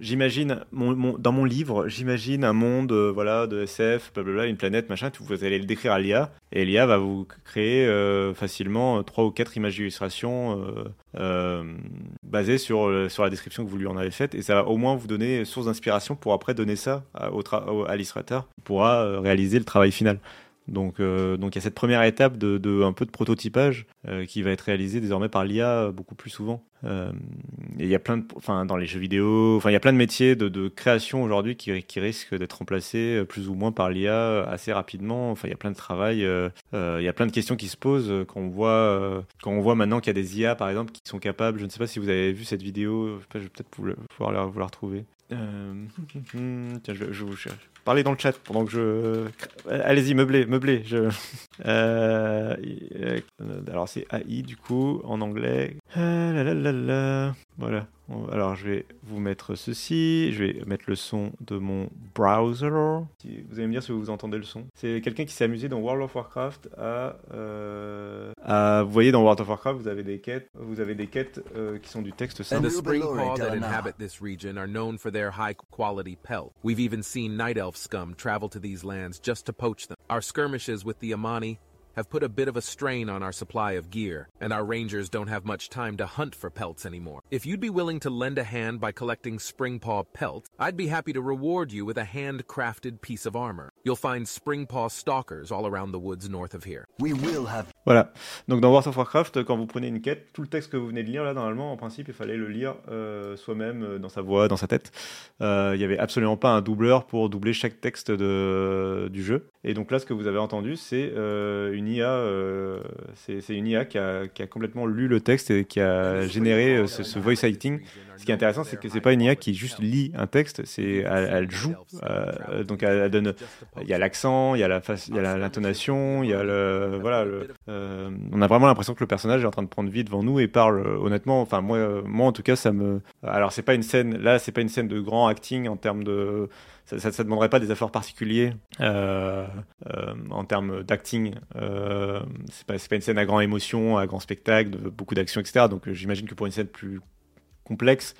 Speaker 2: j'imagine dans mon livre j'imagine un monde euh, voilà de SF blablabla une planète machin vous allez le décrire à l'IA et l'IA va vous créer euh, facilement trois ou quatre images d'illustration euh, basées sur sur la description que vous lui en avez faite. Et ça va au moins vous donner source d'inspiration pour après donner ça à, à l'illustrateur pourra réaliser le travail final donc, euh, donc il y a cette première étape de, de un peu de prototypage euh, qui va être réalisée désormais par l'IA beaucoup plus souvent. Euh, et il y a plein de, enfin dans les jeux vidéo, enfin il y a plein de métiers de, de création aujourd'hui qui, qui, risquent d'être remplacés euh, plus ou moins par l'IA assez rapidement. Enfin il y a plein de travail, euh, euh, il y a plein de questions qui se posent quand on voit quand on voit maintenant qu'il y a des IA par exemple qui sont capables. Je ne sais pas si vous avez vu cette vidéo, je vais peut-être pouvoir la, vous la retrouver. tiens, je, je vous cherche. Parlez dans le chat pendant que je. Allez-y, meublez, meublez. Je... Euh, alors c'est AI du coup en anglais. Ah, voilà. Alors je vais vous mettre ceci, je vais mettre le son de mon browser. Vous allez me dire si vous entendez le son. C'est quelqu'un qui s'est amusé dans World of Warcraft à, euh, à, Vous voyez dans World of Warcraft, vous avez des quêtes, vous avez des quêtes euh, qui sont du texte simple.
Speaker 3: have put a bit of a strain on our supply of gear, and our rangers don't have much time to hunt for pelts anymore. If you'd be willing to lend a hand by collecting Springpaw pelts, I'd be happy to reward you with a hand-crafted piece of armor. You'll find Springpaw stalkers all around the woods north of here.
Speaker 2: We will have... Voilà. Donc dans World of Warcraft, quand vous prenez une quête, tout le texte que vous venez de lire là, normalement, en principe, il fallait le lire euh, soi-même euh, dans sa voix, dans sa tête. Euh, il n'y avait absolument pas un doubleur pour doubler chaque texte de, du jeu. Et donc là, ce que vous avez entendu, c'est euh, une IA, euh, c'est une IA qui a, qui a, complètement lu le texte et qui a généré euh, ce, ce, voice acting. Ce qui est intéressant, c'est que c'est pas une IA qui juste lit un texte, c'est elle, elle, joue. Euh, donc elle, donne, il y a l'accent, il y a la il y a l'intonation, il y a le, voilà, le, euh, on a vraiment l'impression que le personnage est en train de prendre vie devant nous et parle. Honnêtement, enfin moi, moi en tout cas, ça me. Alors c'est pas une scène, là, c'est pas une scène de grand acting en termes de ça, ça, ça, demanderait pas des efforts particuliers euh, euh, en termes d'acting. Euh, c'est pas, pas une scène à grande émotion, à grand spectacle, de, beaucoup d'action, etc. Donc euh, j'imagine que pour une scène plus complexe,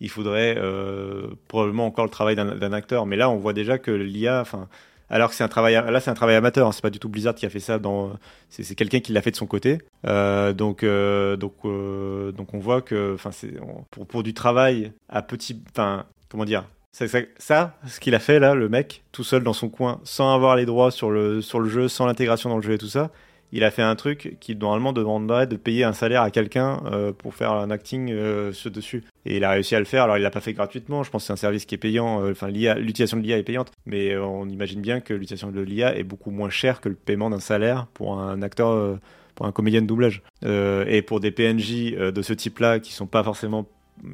Speaker 2: il faudrait euh, probablement encore le travail d'un acteur. Mais là, on voit déjà que l'IA, enfin, alors que c'est un travail, là c'est un travail amateur. Hein, c'est pas du tout Blizzard qui a fait ça. Dans, c'est quelqu'un qui l'a fait de son côté. Euh, donc, euh, donc, euh, donc on voit que, enfin, c'est pour, pour du travail à petit, enfin, comment dire, ça, ça, ce qu'il a fait là, le mec, tout seul dans son coin, sans avoir les droits sur le, sur le jeu, sans l'intégration dans le jeu et tout ça, il a fait un truc qui normalement demanderait de payer un salaire à quelqu'un euh, pour faire un acting euh, dessus. Et il a réussi à le faire. Alors il l'a pas fait gratuitement. Je pense que c'est un service qui est payant. Euh, enfin, l'utilisation de l'IA est payante, mais euh, on imagine bien que l'utilisation de l'IA est beaucoup moins chère que le paiement d'un salaire pour un acteur, pour un comédien de doublage. et pour des PNJ de ce type-là qui sont pas forcément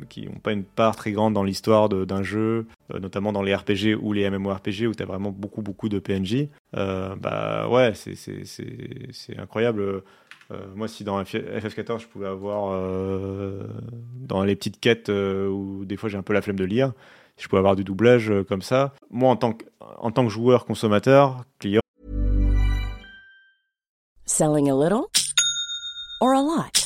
Speaker 2: qui n'ont pas une part très grande dans l'histoire d'un jeu, euh, notamment dans les RPG ou les MMORPG où tu as vraiment beaucoup beaucoup de PNJ, euh, bah ouais, c'est incroyable. Euh, moi, si dans FF14 je pouvais avoir dans les petites quêtes où des fois j'ai un peu la flemme de lire, si je pouvais avoir du doublage comme ça, moi en tant que, en tant que joueur consommateur, client.
Speaker 4: Selling a little or a lot?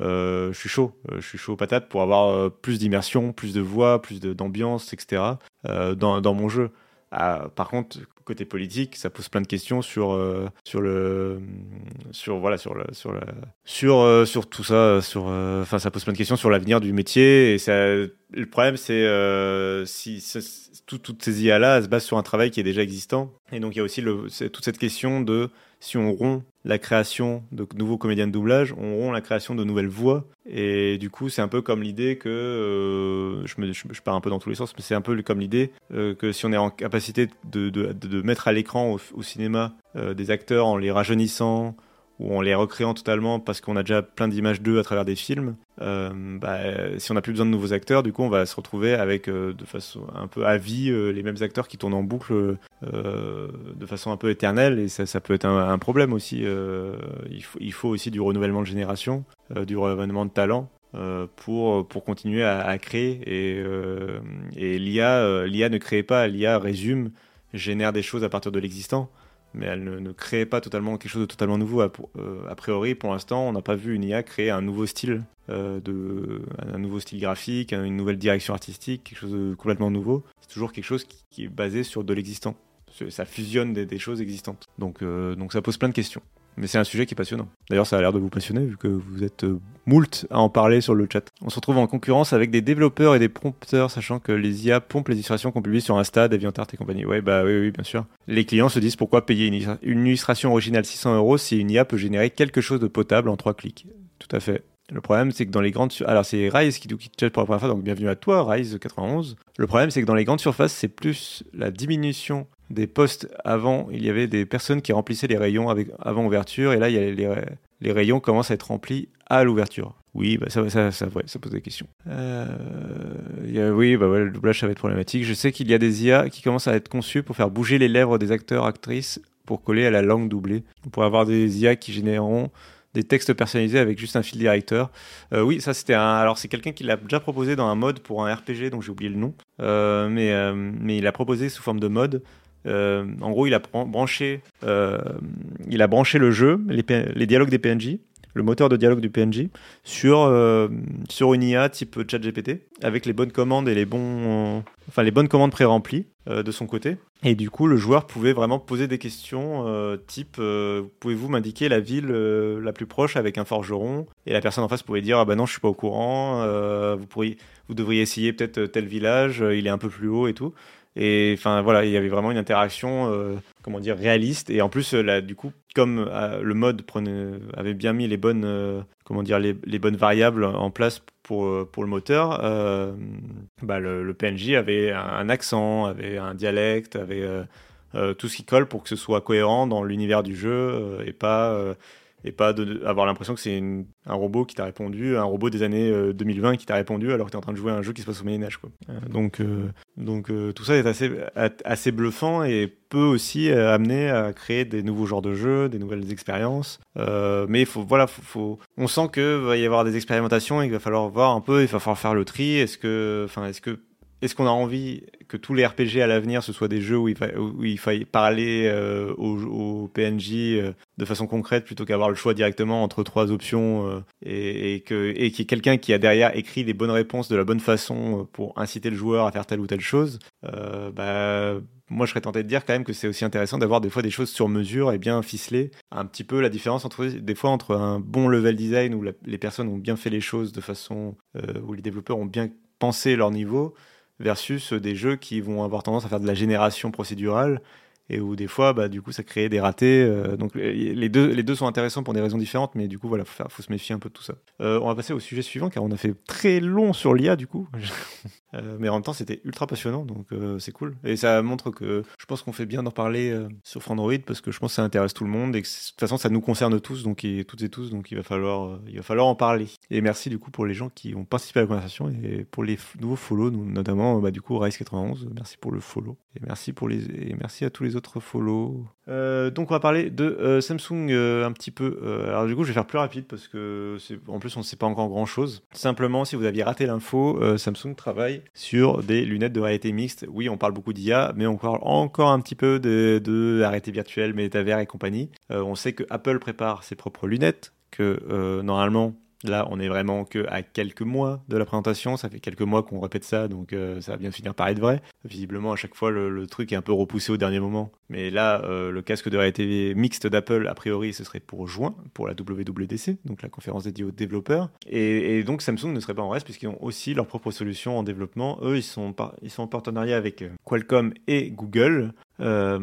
Speaker 2: je suis chaud, euh, je suis chaud patate pour avoir euh, plus d'immersion, plus de voix, plus d'ambiance, etc. euh, dans, mon jeu. Ah, par contre, côté politique, ça pose plein de questions sur euh, sur le sur voilà sur la- sur euh, sur tout ça, sur euh, enfin ça pose plein de questions sur l'avenir du métier et le problème c'est euh, si tout- toutes ces IA là se basent sur un travail qui est déjà existant et donc il y a aussi toute cette question de si on rompt la création de nouveaux comédiens de doublage, on rompt la création de nouvelles voix. Et du coup, c'est un peu comme l'idée que, euh, je, me, pars un peu dans tous les sens, mais c'est un peu comme l'idée euh, que si on est en capacité de, de, mettre à l'écran au, au cinéma euh, des acteurs en les rajeunissant ou en les recréant totalement parce qu'on a déjà plein d'images d'eux à travers des films, euh, bah, si on n'a plus besoin de nouveaux acteurs, du coup, on va se retrouver avec euh, de façon un peu à vie euh, les mêmes acteurs qui tournent en boucle de façon un peu éternelle et ça, peut être un, problème aussi. il, faut, aussi du renouvellement de génération, du renouvellement de talent. pour, pour continuer à, à créer et, et l'IA l'IA ne crée pas l'IA résume génère des choses à partir de l'existant mais elle ne, ne crée pas totalement quelque chose de totalement nouveau. A, euh, a priori, pour l'instant, on n'a pas vu une IA créer un nouveau style, euh, un nouveau style graphique, une nouvelle direction artistique, quelque chose de complètement nouveau. C'est toujours quelque chose qui, qui est basé sur de l'existant. Ça fusionne des, des, choses existantes. Donc, euh, donc ça pose plein de questions. Mais c'est un sujet qui est passionnant. D'ailleurs, ça a l'air de vous passionner vu que vous êtes euh, moult à en parler sur le chat. On se retrouve en concurrence avec des développeurs et des prompteurs, sachant que les IA pompent les illustrations qu'on publie sur Insta, DeviantArt et compagnie. Ouais, bah oui, oui, bien sûr. Les clients se disent pourquoi payer une, illustration originale 600 euros si une IA peut générer quelque chose de potable en trois clics? Tout à fait. Le problème, c'est que dans les grandes... Alors, c'est Rise qui nous chat pour la première fois, donc bienvenue à toi, Rise91. Le problème, c'est que dans les grandes surfaces, c'est plus la diminution des postes avant, il y avait des personnes qui remplissaient les rayons avant ouverture, et là, les, rayons commencent à être remplis à l'ouverture. Oui, bah ça, pose des questions. Euh, oui, bah le doublage, ça va être problématique. Je sais qu'il y a des IA qui commencent à être conçus pour faire bouger les lèvres des acteurs, actrices, pour coller à la langue doublée. On pourrait avoir des IA qui généreront des textes personnalisés avec juste un fil directeur. Euh, oui, ça c'était un. Alors c'est quelqu'un qui l'a déjà proposé dans un mode pour un RPG dont j'ai oublié le nom, euh, mais il a proposé sous forme de mode. Euh, en gros, il a branché, euh, il a branché le jeu, les, dialogues des PNJ, le moteur de dialogue du PNJ, sur, euh, sur une IA type ChatGPT, avec les bonnes commandes et les bons, enfin les bonnes commandes pré-remplies de son côté. Et du coup, le joueur pouvait vraiment poser des questions type pouvez-vous m'indiquer la ville la plus proche avec un forgeron? Et la personne en face pouvait dire ah ben non, je suis pas au courant. vous pourriez, vous devriez essayer peut-être tel village, il est un peu plus haut et tout. Et enfin voilà, il y avait vraiment une interaction, euh, comment dire, réaliste. Et en plus, là, du coup, comme euh, le mode prenait, avait bien mis les bonnes, euh, comment dire, les, bonnes variables en place pour pour le moteur, euh, bah, le, PNJ avait un accent, avait un dialecte, avait euh, tout ce qui colle pour que ce soit cohérent dans l'univers du jeu et pas et pas de, avoir l'impression que c'est un robot qui t'a répondu, un robot des années euh, 2020 qui t'a répondu alors que tu es en train de jouer à un jeu qui se passe au Moyen-Âge. Euh, donc euh, donc tout ça est assez, assez bluffant et peut aussi euh, amener à créer des nouveaux genres de jeux, des nouvelles expériences. Euh, mais faut, voilà, faut, on sent qu'il va y avoir des expérimentations et qu'il va falloir voir un peu, il va falloir faire le tri. Est-ce que, est-ce que est-ce qu'on a envie que tous les RPG à l'avenir ce soient des jeux où il, fa où il faille parler euh, aux, PNJ de façon concrète plutôt qu'avoir le choix directement entre trois options euh, et, que quelqu'un qui a derrière écrit les bonnes réponses de la bonne façon pour inciter le joueur à faire telle ou telle chose, euh, bah moi je serais tenté de dire quand même que c'est aussi intéressant d'avoir des fois des choses sur mesure et bien ficelées. Un petit peu la différence entre des fois entre un bon level design où les personnes ont bien fait les choses de façon euh, où les développeurs ont bien pensé leur niveau versus des jeux qui vont avoir tendance à faire de la génération procédurale et où des fois, bah, du coup, ça crée des ratés. Euh, donc les deux, les deux sont intéressants pour des raisons différentes, mais du coup, voilà, faut, faut se méfier un peu de tout ça. Euh, on va passer au sujet suivant, car on a fait très long sur l'IA, du coup. Euh, mais en même temps, c'était ultra passionnant, donc c'est cool. Et ça montre que je pense qu'on fait bien d'en parler sur Frandroid, parce que je pense que ça intéresse tout le monde, et que de toute façon, ça nous concerne tous, donc toutes et tous, donc il va falloir, il va falloir en parler. Et merci du coup pour les gens qui ont participé à la conversation et pour les nouveaux follow, notamment bah, du coup Rice91. Merci pour le follow et merci pour les et merci à tous les autres follow. Euh, donc on va parler de euh, Samsung euh, un petit peu. alors du coup je vais faire plus rapide parce que en plus on ne sait pas encore grand chose. Simplement si vous aviez raté l'info, Samsung travaille sur des lunettes de réalité mixte. Oui on parle beaucoup d'IA mais on parle encore un petit peu de, de réalité virtuelle, métavers et compagnie. on sait que Apple prépare ses propres lunettes, que normalement Là, on est vraiment que à quelques mois de la présentation. Ça fait quelques mois qu'on répète ça, donc euh, ça va bien finir par être vrai. Visiblement, à chaque fois, le, truc est un peu repoussé au dernier moment. Mais là, euh, le casque de réalité mixte d'Apple, a priori, ce serait pour juin, pour la WWDC, donc la conférence dédiée aux développeurs. Et, donc Samsung ne serait pas en reste puisqu'ils ont aussi leur propre solution en développement. Eux, ils sont, ils sont en partenariat avec euh, Qualcomm et Google. Euh,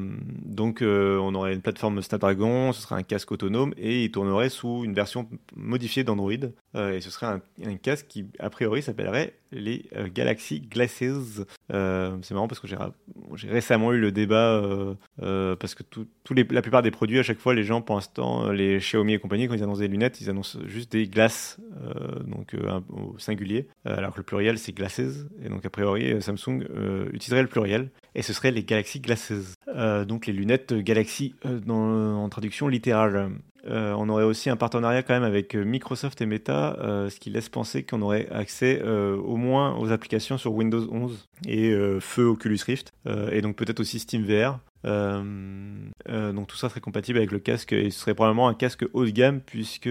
Speaker 2: donc euh, on aurait une plateforme Snapdragon, ce serait un casque autonome et il tournerait sous une version modifiée d'Android. Euh, et ce serait un, casque qui a priori s'appellerait les Galaxy Glasses. c'est marrant parce que j'ai récemment eu le débat parce que la plupart des produits à chaque fois les gens pour l'instant les Xiaomi et compagnie quand ils annoncent des lunettes ils annoncent juste des glaces donc au singulier alors que le pluriel c'est glasses et donc a priori Samsung utiliserait le pluriel et ce serait les Galaxy Glasses. Euh, donc les lunettes Galaxy euh, dans, en traduction littérale. Euh, on aurait aussi un partenariat quand même avec Microsoft et Meta, ce qui laisse penser qu'on aurait accès au moins aux applications sur Windows 11 et feu Oculus Rift, et donc peut-être aussi SteamVR. donc tout ça serait compatible avec le casque et ce serait probablement un casque haut de gamme puisque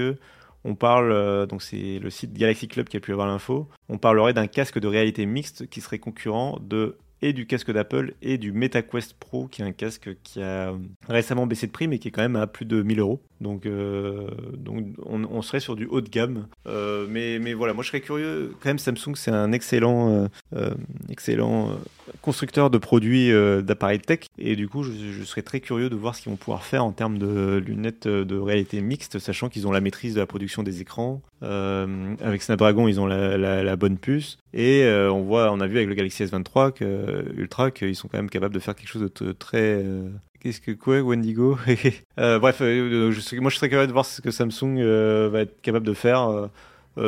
Speaker 2: on parle, donc c'est le site Galaxy Club qui a pu avoir l'info, on parlerait d'un casque de réalité mixte qui serait concurrent de et du casque d'Apple et du MetaQuest Pro, qui est un casque qui a récemment baissé de prix, mais qui est quand même à plus de 1000 euros. Donc, euh, donc on, serait sur du haut de gamme. Euh, mais, mais voilà, moi je serais curieux. Quand même, Samsung, c'est un excellent, euh, excellent constructeur de produits d'appareils tech. Et du coup, je, serais très curieux de voir ce qu'ils vont pouvoir faire en termes de lunettes de réalité mixte, sachant qu'ils ont la maîtrise de la production des écrans. Avec Snapdragon, ils ont la, bonne puce. Et on voit, on a vu avec le Galaxy S23 que, Ultra qu'ils sont quand même capables de faire quelque chose de très Qu'est-ce que quoi, Wendigo? Euh, Bref, euh, moi je serais curieux de voir ce que Samsung euh, va être capable de faire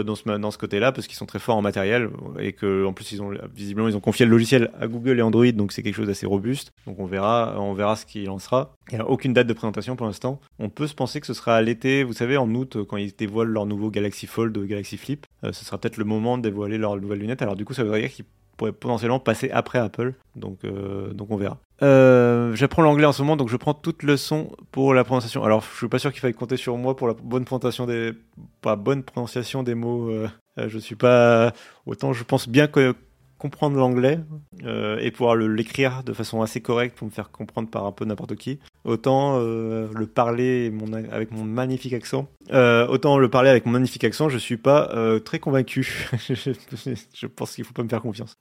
Speaker 2: dans ce, dans ce côté-là, parce qu'ils sont très forts en matériel et que en plus ils ont visiblement ils ont confié le logiciel à Google et Android, donc c'est quelque chose d'assez robuste. Donc on verra, ce qu'il lancera. Il n'y a aucune date de présentation pour l'instant. On peut se penser que ce sera à l'été, vous savez, en août quand ils dévoilent leur nouveau Galaxy Fold, Galaxy Flip. ce sera peut-être le moment de dévoiler leur nouvelle lunette. Alors du coup, ça voudrait dire qu'ils pourrait potentiellement passer après Apple. Euh, donc on verra. Euh, j'apprends l'anglais en ce moment, donc je prends toute leçon pour la prononciation. Alors, je suis pas sûr qu'il faille compter sur moi pour la bonne prononciation des, pas bonne prononciation des mots. Euh, je suis pas autant. Je pense bien que comprendre l'anglais euh, et pouvoir l'écrire de façon assez correcte pour me faire comprendre par un peu n'importe qui. Autant euh, le parler avec mon magnifique accent. Euh, autant le parler avec mon magnifique accent, je suis pas très convaincu. je, pense qu'il faut pas me faire confiance.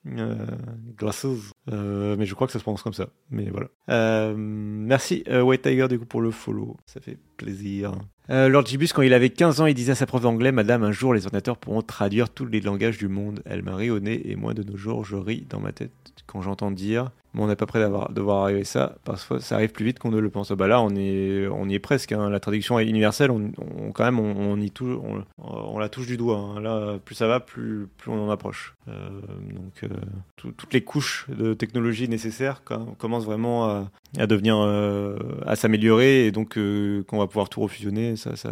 Speaker 2: glasses. mais je crois que ça se prononce comme ça. Mais voilà. merci White Tiger du coup pour le follow. Ça fait plaisir. Euh, Lord Gibus, quand il avait 15 ans, il disait à sa prof d'anglais Madame, un jour les ordinateurs pourront traduire tous les langages du monde. Elle m'a ri au nez et moi de nos jours, je ris dans ma tête quand j'entends dire on n'est pas prêt d'avoir de voir arriver ça que ça arrive plus vite qu'on ne le pense. Bah là, on est, on y est presque. Hein. La traduction est universelle. On, quand même, on, y touche, on, la touche du doigt. Hein. Là, plus ça va, plus, plus on en approche. Euh, donc, euh, toutes les couches de technologie nécessaires commencent vraiment à, à devenir, euh, à s'améliorer et donc qu'on va pouvoir tout refusionner, ça, ça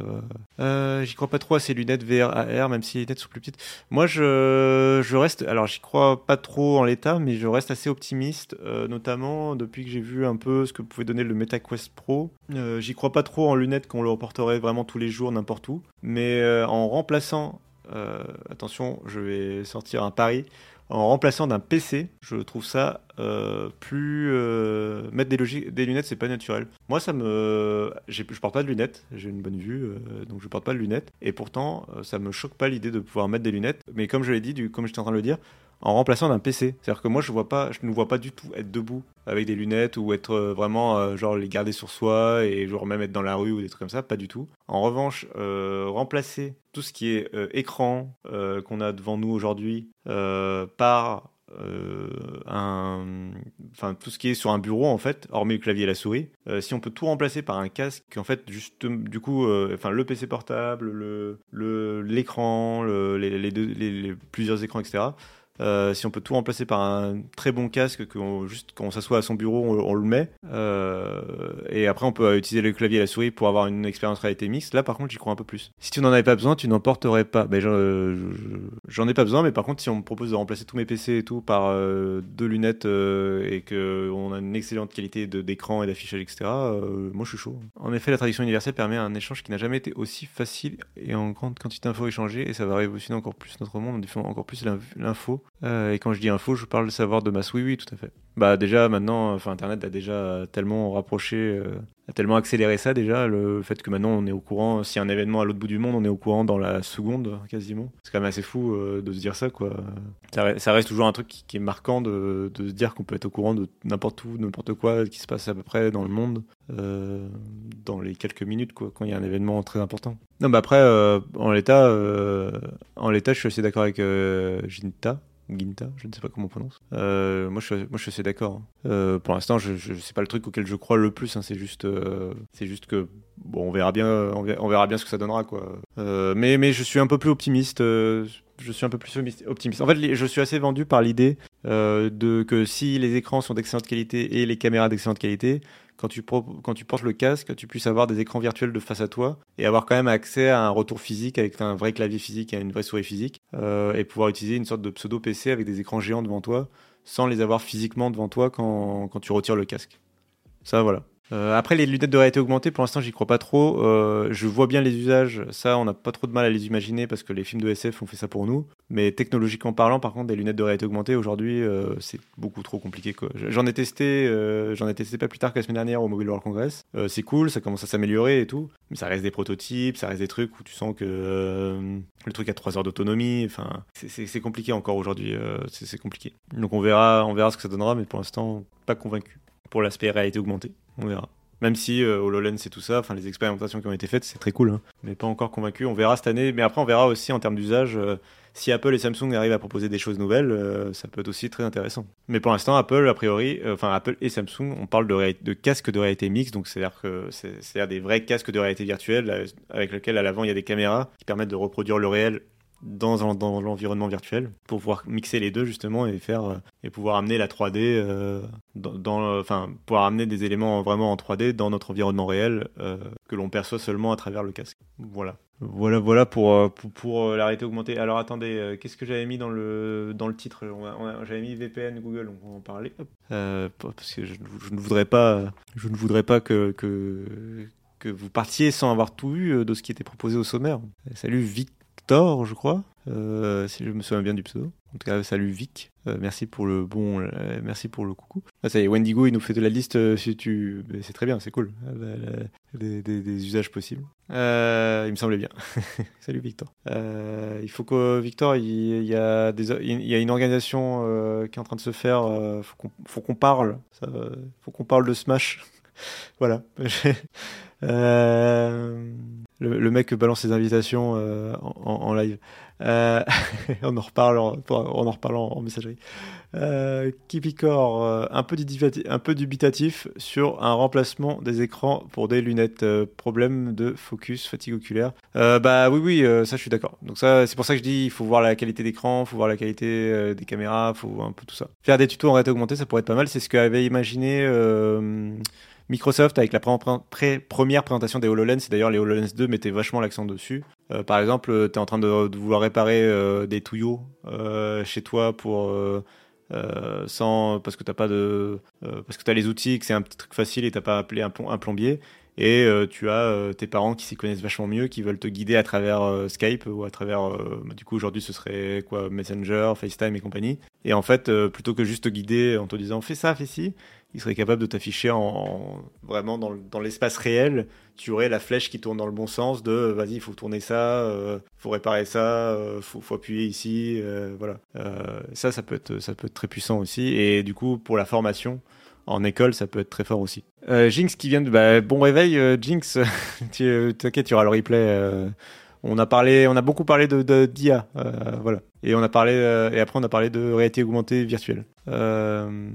Speaker 2: va. j'y crois pas trop à ces lunettes VR AR, même si les lunettes sont plus petites. Moi, je, je reste. Alors, j'y crois pas trop en l'état, mais je reste assez optimiste euh, notamment depuis que j'ai vu un peu ce que pouvait donner le MetaQuest Pro. Euh, J'y crois pas trop en lunettes qu'on le reporterait vraiment tous les jours, n'importe où. Mais euh, en remplaçant, attention, je vais sortir un pari, en remplaçant d'un PC, je trouve ça plus mettre des, lunettes, c'est pas naturel. Moi, ça me, je porte pas de lunettes, j'ai une bonne vue, donc je porte pas de lunettes. Et pourtant, ça me choque pas l'idée de pouvoir mettre des lunettes. Mais comme je l'ai dit, comme j'étais en train de le dire, en remplaçant d'un PC. C'est-à-dire que moi, je vois pas, je ne vois pas du tout être debout avec des lunettes ou être euh, vraiment euh, genre les garder sur soi et genre même être dans la rue ou des trucs comme ça, pas du tout. En revanche, euh, remplacer tout ce qui est écran qu'on a devant nous aujourd'hui par un, enfin tout ce qui est sur un bureau en fait, hormis le clavier et la souris. Si on peut tout remplacer par un casque, en fait juste du coup, enfin le PC portable, le l'écran, les plusieurs écrans, etc. Euh, si on peut tout remplacer par un très bon casque, qu'on juste quand on s'assoit à son bureau, on, le met, euh, et après on peut utiliser le clavier et la souris pour avoir une expérience réalité mixte. Là, par contre, j'y crois un peu plus. Si tu n'en avais pas besoin, tu n'en porterais pas. Ben, j'en- je- j'en ai pas besoin, mais par contre, si on me propose de remplacer tous mes PC et tout par euh, deux lunettes et que on a une excellente qualité d'écran et d'affichage, etc., moi je suis chaud. En effet, la traduction universelle permet un échange qui n'a jamais été aussi facile et en grande quantité d'infos échangées, et ça va révolutionner encore plus notre monde en diffusant encore plus l'inf- l'info. Euh, et quand je dis info, je parle de savoir de masse. Oui, oui, tout à fait. Bah déjà maintenant, Internet a déjà tellement rapproché, euh, a tellement accéléré ça déjà, le fait que maintenant on est au courant, a un événement à l'autre bout du monde, on est au courant dans la seconde quasiment. C'est quand même assez fou euh, de se dire ça quoi. Ça, re- ça reste toujours un truc qui, est marquant de, se dire qu'on peut être au courant de n'importe où, n'importe quoi qui se passe à peu près dans le monde dans les quelques minutes quoi, quand il y a un événement très important. Non, bah après en l'état, en l'état, je suis assez d'accord avec Ginta. Ginta, je ne sais pas comment on prononce. Euh, moi, je moi, je suis assez d'accord. hein. Euh, pour l'instant, je, je c'est pas le truc auquel je crois le plus. hein, c'est juste, euh, c'est juste que bon, on verra bien, on verra, bien ce que ça donnera, quoi. Euh, mais, mais je suis un peu plus optimiste. je suis un peu plus optimiste. En fait, je suis assez vendu par l'idée de que si les écrans sont d'excellente qualité et les caméras d'excellente qualité, quand tu, portes le casque, tu puisses avoir des écrans virtuels de face à toi et avoir quand même accès à un retour physique avec un vrai clavier physique et une vraie souris physique euh, et pouvoir utiliser une sorte de pseudo PC avec des écrans géants devant toi sans les avoir physiquement devant toi quand, quand tu retires le casque. Ça, voilà. Euh, après, les lunettes de réalité augmentée, pour l'instant, j'y crois pas trop. Euh, je vois bien les usages. Ça, on n'a pas trop de mal à les imaginer parce que les films de SF ont fait ça pour nous. Mais technologiquement parlant, par contre, des lunettes de réalité augmentée aujourd'hui, euh, c'est beaucoup trop compliqué. J'en ai testé, j'en ai testé pas plus tard que la semaine dernière au Mobile World Congress. C'est cool, ça commence à s'améliorer et tout. Mais ça reste des prototypes, ça reste des trucs où tu sens que le truc a 3 heures d'autonomie. Enfin, c'est- compliqué encore aujourd'hui. c'est compliqué. Donc on verra, on verra ce que ça donnera, mais pour l'instant, pas convaincu pour l'aspect réalité augmentée. On verra. Même si euh, HoloLens et tout ça, enfin les expérimentations qui ont été faites, c'est très cool, hein. mais pas encore convaincu. On verra cette année, mais après on verra aussi en termes d'usage. euh, si Apple et Samsung arrivent à proposer des choses nouvelles, euh, ça peut être aussi très intéressant. Mais pour l'instant, Apple, a priori, euh, enfin Apple et Samsung, on parle de, casques de réalité mixte, donc c'est-à-dire que c'est- c'est-à-dire des vrais casques de réalité virtuelle avec lesquels à l'avant il y a des caméras qui permettent de reproduire le réel dans, dans l'environnement virtuel pour pouvoir mixer les deux justement et faire euh, et pouvoir amener la 3D euh, dans, dans, enfin pouvoir amener des éléments vraiment en 3D dans notre environnement réel euh, que l'on perçoit seulement à travers le casque. Voilà. Voilà, voilà pour, euh, pour, pour, euh, augmentée. Alors attendez, euh, qu'est-ce que j'avais mis dans le, dans le titre? J'avais mis VPN Google, on va en parler. Euh, parce que je, ne voudrais pas, je ne voudrais pas que, que, que vous partiez sans avoir tout eu euh, de ce qui était proposé au sommaire. Salut Victor, je crois, euh, si je me souviens bien du pseudo. En tout cas, salut Vic. Euh, merci pour le bon, euh, merci pour le coucou. Ah, ça y est, Wendigo, il nous fait de la liste. c'est très bien, c'est cool. La- la- des, usages possibles. Il me semblait bien. Salut Victor. Il faut que Victor, il, y a une organisation qui est en train de se faire. faut qu'on, faut qu'on parle. Faut qu'on parle de Smash. voilà. le, mec balance ses invitations euh, en, live. Euh, on en reparle en, messagerie. Euh, Kipikor, euh, un, peu dubitatif sur un remplacement des écrans pour des lunettes. Problème de focus, fatigue oculaire. Bah oui, oui, ça je suis d'accord. Donc ça, c'est pour ça que je dis, il faut voir la qualité d'écran, il faut voir la qualité des caméras, il faut voir un peu tout ça. Faire des tutos en réalité augmentée, ça pourrait être pas mal. C'est ce qu'avait imaginé Microsoft avec la première présentation des HoloLens. Et d'ailleurs, les HoloLens 2 mettaient vachement l'accent dessus. Euh, par exemple, tu es en train de, de vouloir réparer euh, des tuyaux euh, chez toi pour... euh, euh, sans parce que t'as pas de euh, parce que t'as les outils, que c'est un petit truc facile et t'as pas appelé un, un plombier. Et euh, tu as euh, tes parents qui s'y connaissent vachement mieux, qui veulent te guider à travers euh, Skype ou à travers, euh, bah, du coup aujourd'hui ce serait quoi, Messenger, FaceTime et compagnie. Et en fait, euh, plutôt que juste te guider en te disant fais ça, fais ci, ils seraient capables de t'afficher en, en- vraiment dans, le- dans l'espace réel. Tu aurais la flèche qui tourne dans le bon sens de vas-y, il faut tourner ça, euh, faut réparer ça, euh, faut, appuyer ici, euh, voilà. Euh, ça, ça peut être, très puissant aussi. Et du coup, pour la formation en école, ça peut être très fort aussi. Euh, Jinx qui vient de bah, bon réveil, Jinx. t'inquiète, tu auras le replay. on a parlé, on a beaucoup parlé de d'IA, voilà. Et on a parlé et après on a parlé de réalité augmentée virtuelle. Euh,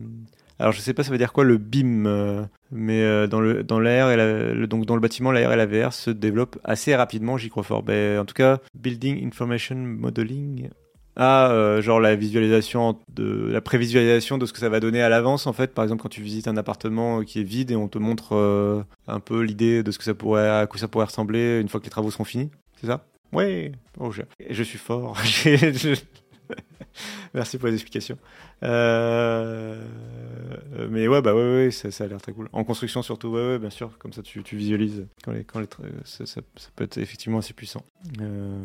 Speaker 2: alors je sais pas ça veut dire quoi le BIM, euh, mais euh, dans le dans l'air et donc dans le bâtiment l'AR et la VR se développent assez rapidement, j'y crois fort. Ben, en tout cas, Building Information Modeling. Ah, euh, genre la visualisation de la prévisualisation de ce que ça va donner à l'avance en fait. Par exemple, quand tu visites un appartement qui est vide et on te montre un peu l'idée de ce que ça pourrait à quoi ça pourrait ressembler une fois que les travaux seront finis, c'est ça? Ouais. Oh, je, je suis fort. Merci pour les explications. Euh, mais ouais, bah ouais, ça, a l'air très cool. En construction surtout, ouais, bien sûr. Comme ça, tu, visualises quand les, quand les, ça peut être effectivement assez puissant. Euh,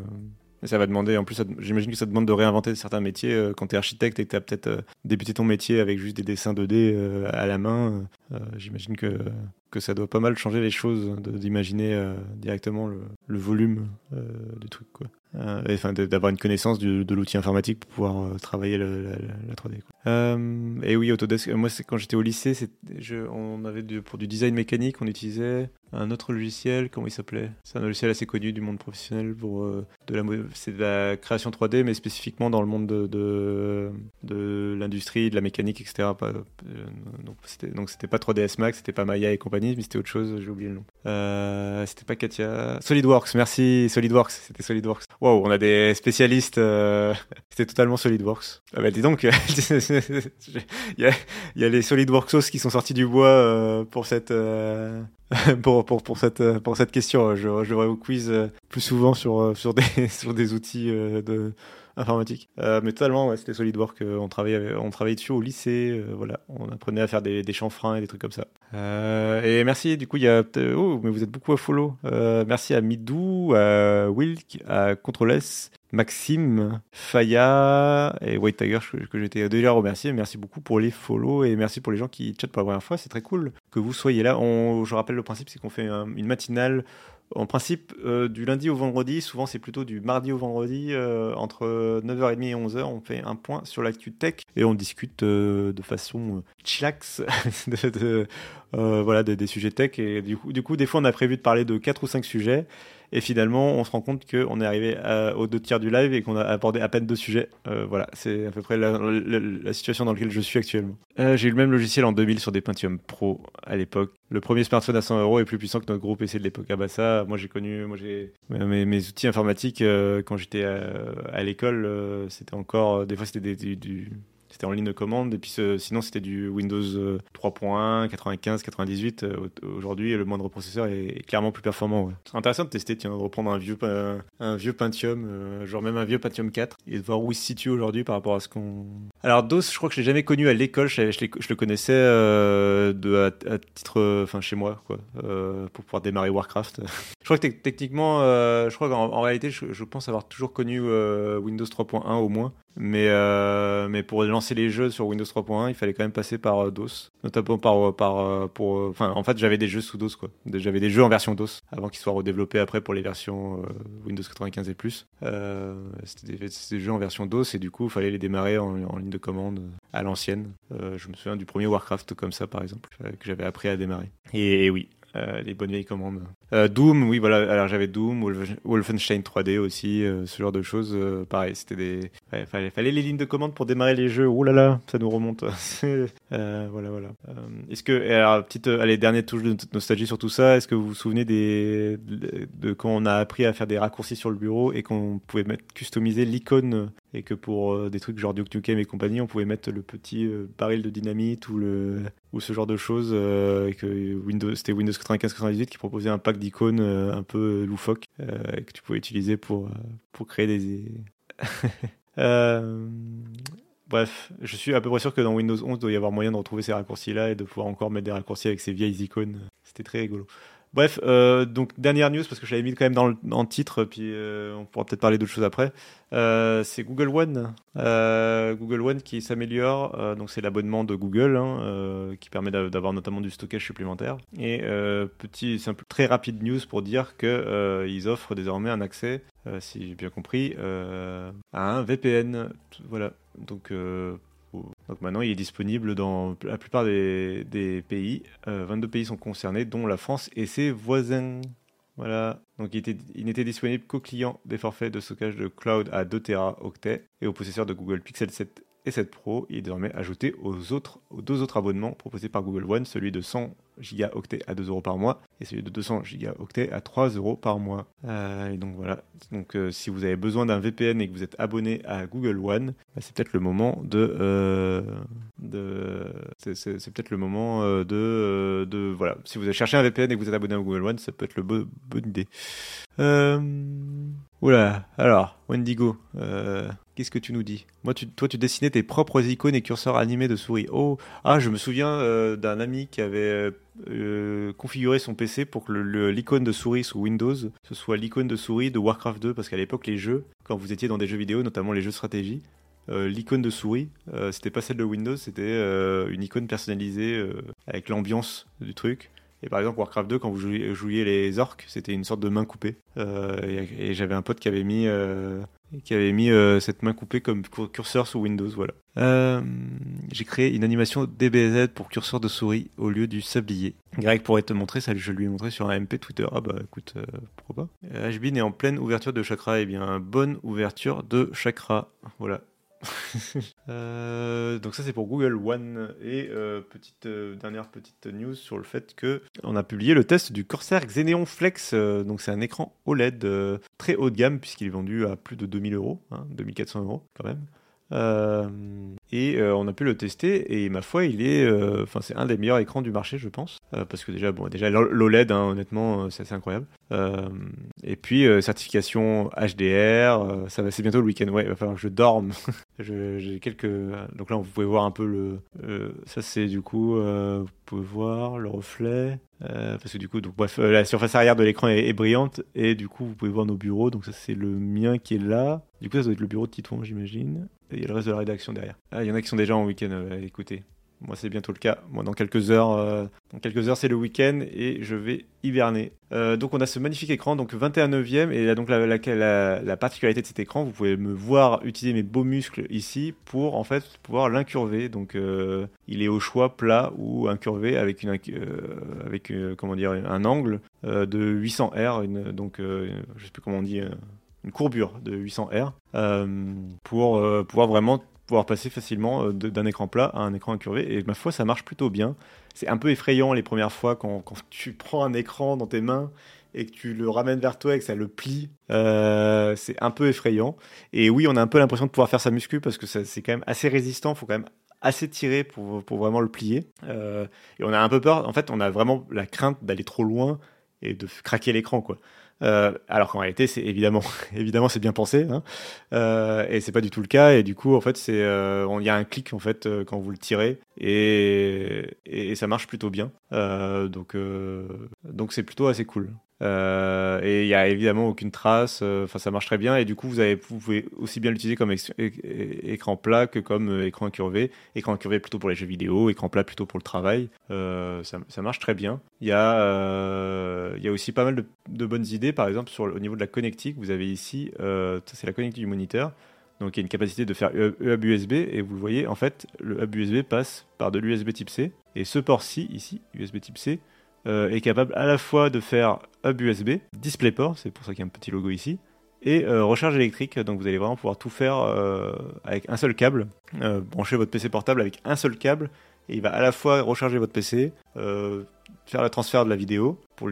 Speaker 2: ça va demander, en plus, j'imagine que ça demande de réinventer certains métiers. euh, quand tu es architecte et que tu as peut-être euh, débuté ton métier avec juste des dessins 2D euh, à la main, j'imagine que, que ça doit pas mal changer les choses, d'imaginer directement le, volume du truc. Quoi. Enfin, d'avoir une connaissance de l'outil informatique pour pouvoir travailler le- la, la- la 3D. quoi. Euh, et oui, Autodesk, moi, quand j'étais au lycée, on avait pour du design mécanique, on utilisait un autre logiciel, comment il s'appelait? C'est un logiciel assez connu du monde professionnel pour euh, de la, c'est de la création 3D, mais spécifiquement dans le monde de, de, l'industrie, de la mécanique, etc. Euh, donc c'était donc pas 3ds Max, c'était pas Maya et compagnie, mais c'était autre chose, j'ai oublié le nom. Euh, c'était pas Katia. SolidWorks, merci Solidworks, c'était Solidworks. Wow, on a des spécialistes. C'était totalement SolidWorks. Ah bah dis donc, il y a, y a les qui sont sortis du bois pour cette pour, pour, pour cette euh, pour cette question. Je, je devrais au quiz euh, plus souvent sur euh, sur des sur des outils de informatique. Euh, mais totalement, ouais, c'était SolidWorks. on travaillait on travaillait dessus au lycée. euh, voilà, on apprenait à faire des, chanfreins et des trucs comme ça. Euh, et merci. Du coup, il y a oh, mais vous êtes beaucoup à follow. Merci à Midou, à Wilk, à Control S. Maxime, Faya et White Tiger que, j'étais déjà remercié. Merci beaucoup pour les follow et merci pour les gens qui chattent pour la première fois. C'est très cool que vous soyez là. Je rappelle le principe, c'est qu'on fait un- une matinale en principe euh, du lundi au vendredi. Souvent, c'est plutôt du mardi au vendredi euh, entre 9h30 et 11h. On fait un point sur l'actu tech et on discute euh, de façon chillax voilà, des, des sujets tech. Et du coup, du coup, des fois, on a prévu de parler de 4 ou 5 sujets. Et finalement, on se rend compte qu'on est arrivé aux deux tiers du live et qu'on a abordé à peine deux sujets. Euh, voilà, c'est à peu près la, situation dans laquelle je suis actuellement. Euh, J'ai eu le même logiciel en 2000 sur des Pentium Pro à l'époque. Le premier smartphone à 100 euros est plus puissant que notre gros PC de l'époque. Ah bah moi j'ai connu, moi j'ai mes, outils informatiques euh, quand j'étais à, l'école, c'était encore, des fois c'était du c'était en ligne de commande et puis sinon c'était du Windows euh, 3.1, 95, 98. Euh, au- Aujourd'hui, le moindre processeur est, clairement plus performant. Ouais. C'est intéressant de tester, tiens, de reprendre un vieux, un vieux Pentium, euh, genre même un vieux Pentium 4 et de voir où il se situe aujourd'hui par rapport à ce qu'on. Alors DOS, je crois que je l'ai jamais connu à l'école, je, je le connaissais euh, de, à, titre, enfin chez moi, quoi, euh, pour pouvoir démarrer Warcraft. je crois que tec- techniquement, euh, je crois qu'en en réalité, je, pense avoir toujours connu Windows 3.1 au moins. Mais, euh, mais pour lancer les jeux sur Windows 3.1, il fallait quand même passer par euh, DOS, notamment par, par euh, pour, euh, enfin, en fait, j'avais des jeux sous DOS quoi. J'avais des jeux en version DOS avant qu'ils soient redéveloppés après pour les versions Windows 95 et plus. C'était des, jeux en version DOS et du coup, il fallait les démarrer en, en ligne de commande à l'ancienne. Je me souviens du premier Warcraft comme ça, par exemple, que j'avais appris à démarrer. Et, oui, les bonnes vieilles commandes. Doom, oui, voilà. Alors j'avais Doom, Wolf- Wolfenstein 3D aussi, ce genre de choses. pareil, c'était des. Ouais, fallait, les lignes de commande pour démarrer les jeux. Oh là là, ça nous remonte. Euh, voilà, voilà. Euh, Est-ce que, alors petite, euh, allez, dernière touche de nostalgie sur tout ça. Est-ce que vous vous souvenez des de, quand on a appris à faire des raccourcis sur le bureau et qu'on pouvait mettre customiser l'icône et que pour des trucs genre Duke Nukem et compagnie, on pouvait mettre le petit baril de dynamite ou le ou ce genre de choses et que Windows c'était Windows 95-98 qui proposait un pack d'icônes un peu loufoque que tu pouvais utiliser pour pour créer des Bref, je suis à peu près sûr que dans Windows 11, il doit y avoir moyen de retrouver ces raccourcis-là et de pouvoir encore mettre des raccourcis avec ces vieilles icônes. C'était très rigolo. Bref, euh, donc dernière news parce que je l'avais mis quand même dans le, titre, puis euh, on pourra peut-être parler d'autres choses après. Euh, c'est Google One, euh, Google One qui s'améliore. euh, donc c'est l'abonnement de Google hein, euh, qui permet d'a- d'avoir notamment du stockage supplémentaire. Et euh, petit, simple, très rapide news pour dire que euh, ils offrent désormais un accès, euh, si j'ai bien compris, euh, à un VPN. Voilà. Donc euh, donc maintenant, il est disponible dans la plupart des, pays. Euh, 22 pays sont concernés, dont la France et ses voisins. Voilà. Donc il, était- n'était disponible qu'aux clients des forfaits de stockage de cloud à 2 Teraoctets et aux possesseurs de Google Pixel 7 et 7 Pro. Il est désormais ajouté aux, autres, deux autres abonnements proposés par Google One, celui de 100 gigaoctets à 2 euros par mois et celui de 200 gigaoctets à 3 euros par mois. Euh, et donc voilà. Donc euh, si vous avez besoin d'un VPN et que vous êtes abonné à Google One, bah, c'est peut-être le moment de, euh, de c'est, peut-être le moment de, de voilà. Si vous avez cherché un VPN et que vous êtes abonné à Google One, ça peut être le bo- bonne idée. Oula, alors, Wendigo, euh, qu'est-ce que tu nous dis? Moi, tu, toi, tu dessinais tes propres icônes et curseurs animés de souris. Oh, ah, je me souviens euh, d'un ami qui avait euh, configuré son PC pour que l'icône de souris sous Windows, ce soit l'icône de souris de Warcraft 2, parce qu'à l'époque, les jeux, quand vous étiez dans des jeux vidéo, notamment les jeux de stratégie, l'icône de souris, c'était pas celle de Windows, c'était une icône personnalisée avec l'ambiance du truc. Et par exemple, Warcraft 2, quand vous jouiez, les orques, c'était une sorte de main coupée. Euh, et j'avais un pote qui avait mis, euh, qui avait mis euh, cette main coupée comme cur- curseur sous Windows. Voilà. J'ai créé une animation DBZ pour curseur de souris au lieu du sablier. Greg pourrait te montrer, ça je lui ai montré sur un MP Twitter. Ah bah écoute, pourquoi pas. HBin est en pleine ouverture de chakra. Eh bien, bonne ouverture de chakra. Voilà. Euh, donc ça c'est pour Google One. Et euh, petite euh, dernière petite news sur le fait que on a publié le test du Corsair Xeneon Flex. Donc c'est un écran OLED très haut de gamme puisqu'il est vendu à plus de 2000 euros hein, 2400 euros quand même. Et on a pu le tester et ma foi il est enfin c'est un des meilleurs écrans du marché je pense. Parce que déjà bon déjà l'OLED hein, honnêtement c'est assez incroyable. Et puis certification HDR ça va c'est bientôt le week-end. Ouais il va falloir que je dorme j'ai quelques donc là vous pouvez voir un peu le euh, ça c'est du coup euh, vous pouvez voir le reflet euh, parce que du coup donc bref euh, la surface arrière de l'écran est, brillante et du coup vous pouvez voir nos bureaux donc ça c'est le mien qui est là. Du coup ça doit être le bureau de Titouan j'imagine et il y a le reste de la rédaction derrière. Ah il y en a qui sont déjà en week-end euh, écoutez moi, c'est bientôt le cas. Moi, dans quelques heures, euh, dans quelques heures, c'est le week-end et je vais hiberner. Euh, donc, on a ce magnifique écran, donc 21 neuvième, et donc la, la, la, la particularité de cet écran, vous pouvez me voir utiliser mes beaux muscles ici pour en fait pouvoir l'incurver. Donc, euh, il est au choix plat ou incurvé avec une, avec comment dire, un angle de 800 R, donc je sais plus comment on dit. une courbure de 800 R pour pouvoir vraiment pouvoir passer facilement euh, d'un écran plat à un écran incurvé. Et ma foi, ça marche plutôt bien. C'est un peu effrayant les premières fois quand, quand tu prends un écran dans tes mains et que tu le ramènes vers toi et que ça le plie. Euh, c'est un peu effrayant. Et oui, on a un peu l'impression de pouvoir faire sa muscu parce que c'est quand même assez résistant. Faut quand même assez tirer pour, pour vraiment le plier. Euh, et on a un peu peur. En fait, on a vraiment la crainte d'aller trop loin et de craquer l'écran, quoi. Euh, alors qu'en réalité, c'est évidemment, évidemment, c'est bien pensé, hein. Euh, et c'est pas du tout le cas. Et du coup, en fait, c'est, euh, il y a un clic en fait euh, quand vous le tirez, et, et, ça marche plutôt bien. Euh, donc, donc c'est plutôt assez cool. Euh, et il y a évidemment aucune trace. euh, Enfin, ça marche très bien. Et du coup, vous pouvez aussi bien l'utiliser comme écran plat que comme euh, écran incurvé. Écran incurvé plutôt pour les jeux vidéo, écran plat plutôt pour le travail. Ça, marche très bien. Il y a, aussi pas mal de, bonnes idées. Par exemple, au niveau de la connectique, vous avez ici, ça, c'est la connectique du moniteur. Donc il y a une capacité de faire hub USB et vous le voyez, en fait, le hub USB passe par de l'USB type C. Et ce port-ci, ici, USB type C, euh, est capable à la fois de faire hub USB, DisplayPort, c'est pour ça qu'il y a un petit logo ici, et euh, recharge électrique. Donc vous allez vraiment pouvoir tout faire euh, avec un seul câble, brancher votre PC portable avec un seul câble, et il va à la fois recharger votre PC, faire le transfert de la vidéo pour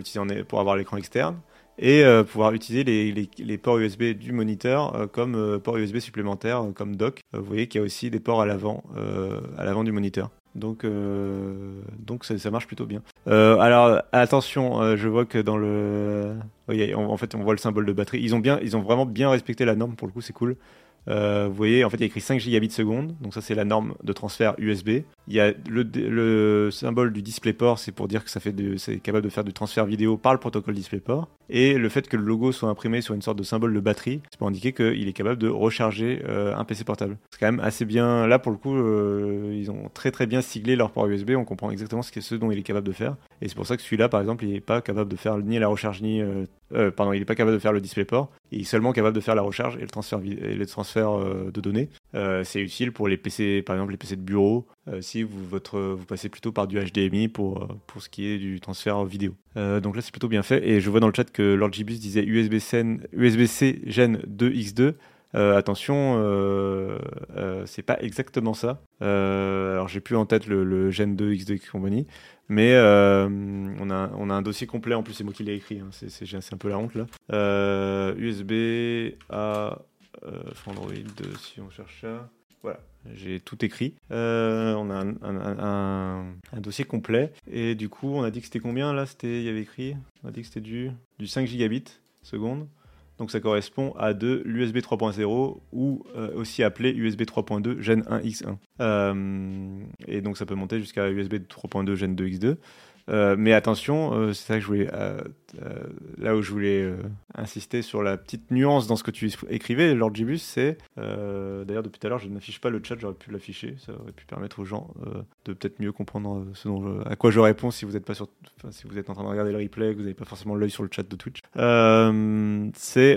Speaker 2: pour avoir l'écran externe, et pouvoir utiliser les, les- ports USB du moniteur comme port USB supplémentaire, comme dock. Vous voyez qu'il y a aussi des ports à l'avant, à l'avant du moniteur. Donc, euh, donc ça, marche plutôt bien. Euh, alors attention, euh, je vois que dans le, oui, en, fait, on voit le symbole de batterie. Ils ont bien, ils ont vraiment bien respecté la norme pour le coup, c'est cool. Vous voyez, en fait, il y a écrit 5 gigabits seconde, donc ça c'est la norme de transfert USB. Il y a le, le symbole du DisplayPort, c'est pour dire que ça fait c'est capable de faire du transfert vidéo par le protocole DisplayPort. Et le fait que le logo soit imprimé sur une sorte de symbole de batterie, c'est pour indiquer qu'il est capable de recharger euh, un PC portable. C'est quand même assez bien. Là, pour le coup, euh, ils ont très très bien siglé leur port USB. On comprend exactement ce, ce dont il est capable de faire. Et c'est pour ça que celui-là, par exemple, il n'est pas capable de faire ni la recharge ni euh, pardon, il n'est pas capable de faire le DisplayPort, il est seulement capable de faire la recharge et le transfert, euh, de données. Euh, c'est utile pour les PC, par exemple les PC de bureau, si vous, votre, vous passez plutôt par du HDMI pour, pour ce qui est du transfert vidéo. donc là, c'est plutôt bien fait. Et je vois dans le chat que Lord Gibus disait USB-C USB Gen 2X2. attention, c'est pas exactement ça. alors j'ai plus en tête le, le Gen 2 X2 compagnie, mais euh, on, a, on a un dossier complet, en plus c'est moi qui l'ai écrit, hein. c'est un peu la honte là. USB euh, à euh, Android, si on cherche ça. Voilà, j'ai tout écrit. on a un, dossier complet. Et du coup, on a dit que c'était combien là Il y avait écrit? On a dit que c'était du, du 5 gigabits seconde. Donc ça correspond à de l'USB 3.0 ou euh, aussi appelé USB 3.2 Gen 1X1. Euh, et donc ça peut monter jusqu'à USB 3.2 Gen 2X2. Euh, mais attention, euh, c'est ça que je voulais, euh, là où je voulais insister sur la petite nuance dans ce que tu écrivais, Lord Gibus, c'est, d'ailleurs depuis tout à l'heure je n'affiche pas le chat, j'aurais pu l'afficher, ça aurait pu permettre aux gens de peut-être mieux comprendre à quoi je réponds si vous êtes pas sur, si vous êtes en train de regarder le replay, que vous n'avez pas forcément l'œil sur le chat de Twitch. c'est,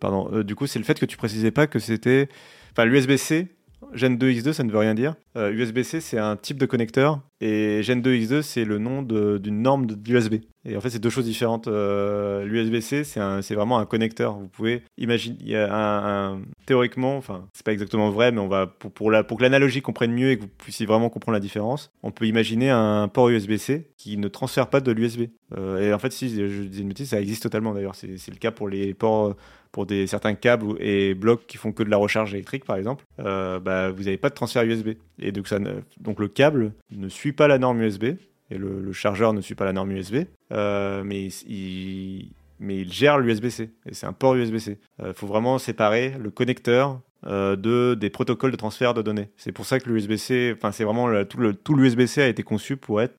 Speaker 2: pardon, du coup c'est le fait que tu précisais pas que c'était, enfin l'USB-C Gen 2 X2, ça ne veut rien dire. USB-C, c'est un type de connecteur et Gen 2 X2, c'est le nom d'une norme d'USB. Et en fait, c'est deux choses différentes. Euh, L'USB-C, c'est vraiment un connecteur. Vous pouvez imaginer, théoriquement, enfin, c'est pas exactement vrai, mais on va pour, que l'analogie comprenne mieux et que vous puissiez vraiment comprendre la différence, on peut imaginer un port USB-C qui ne transfère pas de l'USB. Euh, et en fait, si je dis une bêtise, ça existe totalement d'ailleurs. C'est le cas pour les ports pour des, certains câbles et blocs qui font que de la recharge électrique, par exemple, euh, bah, vous n'avez pas de transfert USB. Et donc, ça donc le câble ne suit pas la norme USB et le, chargeur ne suit pas la norme USB, euh, mais il, mais il gère l'USB-C et c'est un port USB-C. Il euh, faut vraiment séparer le connecteur de, des protocoles de transfert de données. C'est pour ça que l'USB-C, enfin c'est vraiment tout, le, tout l'USB-C a été conçu pour être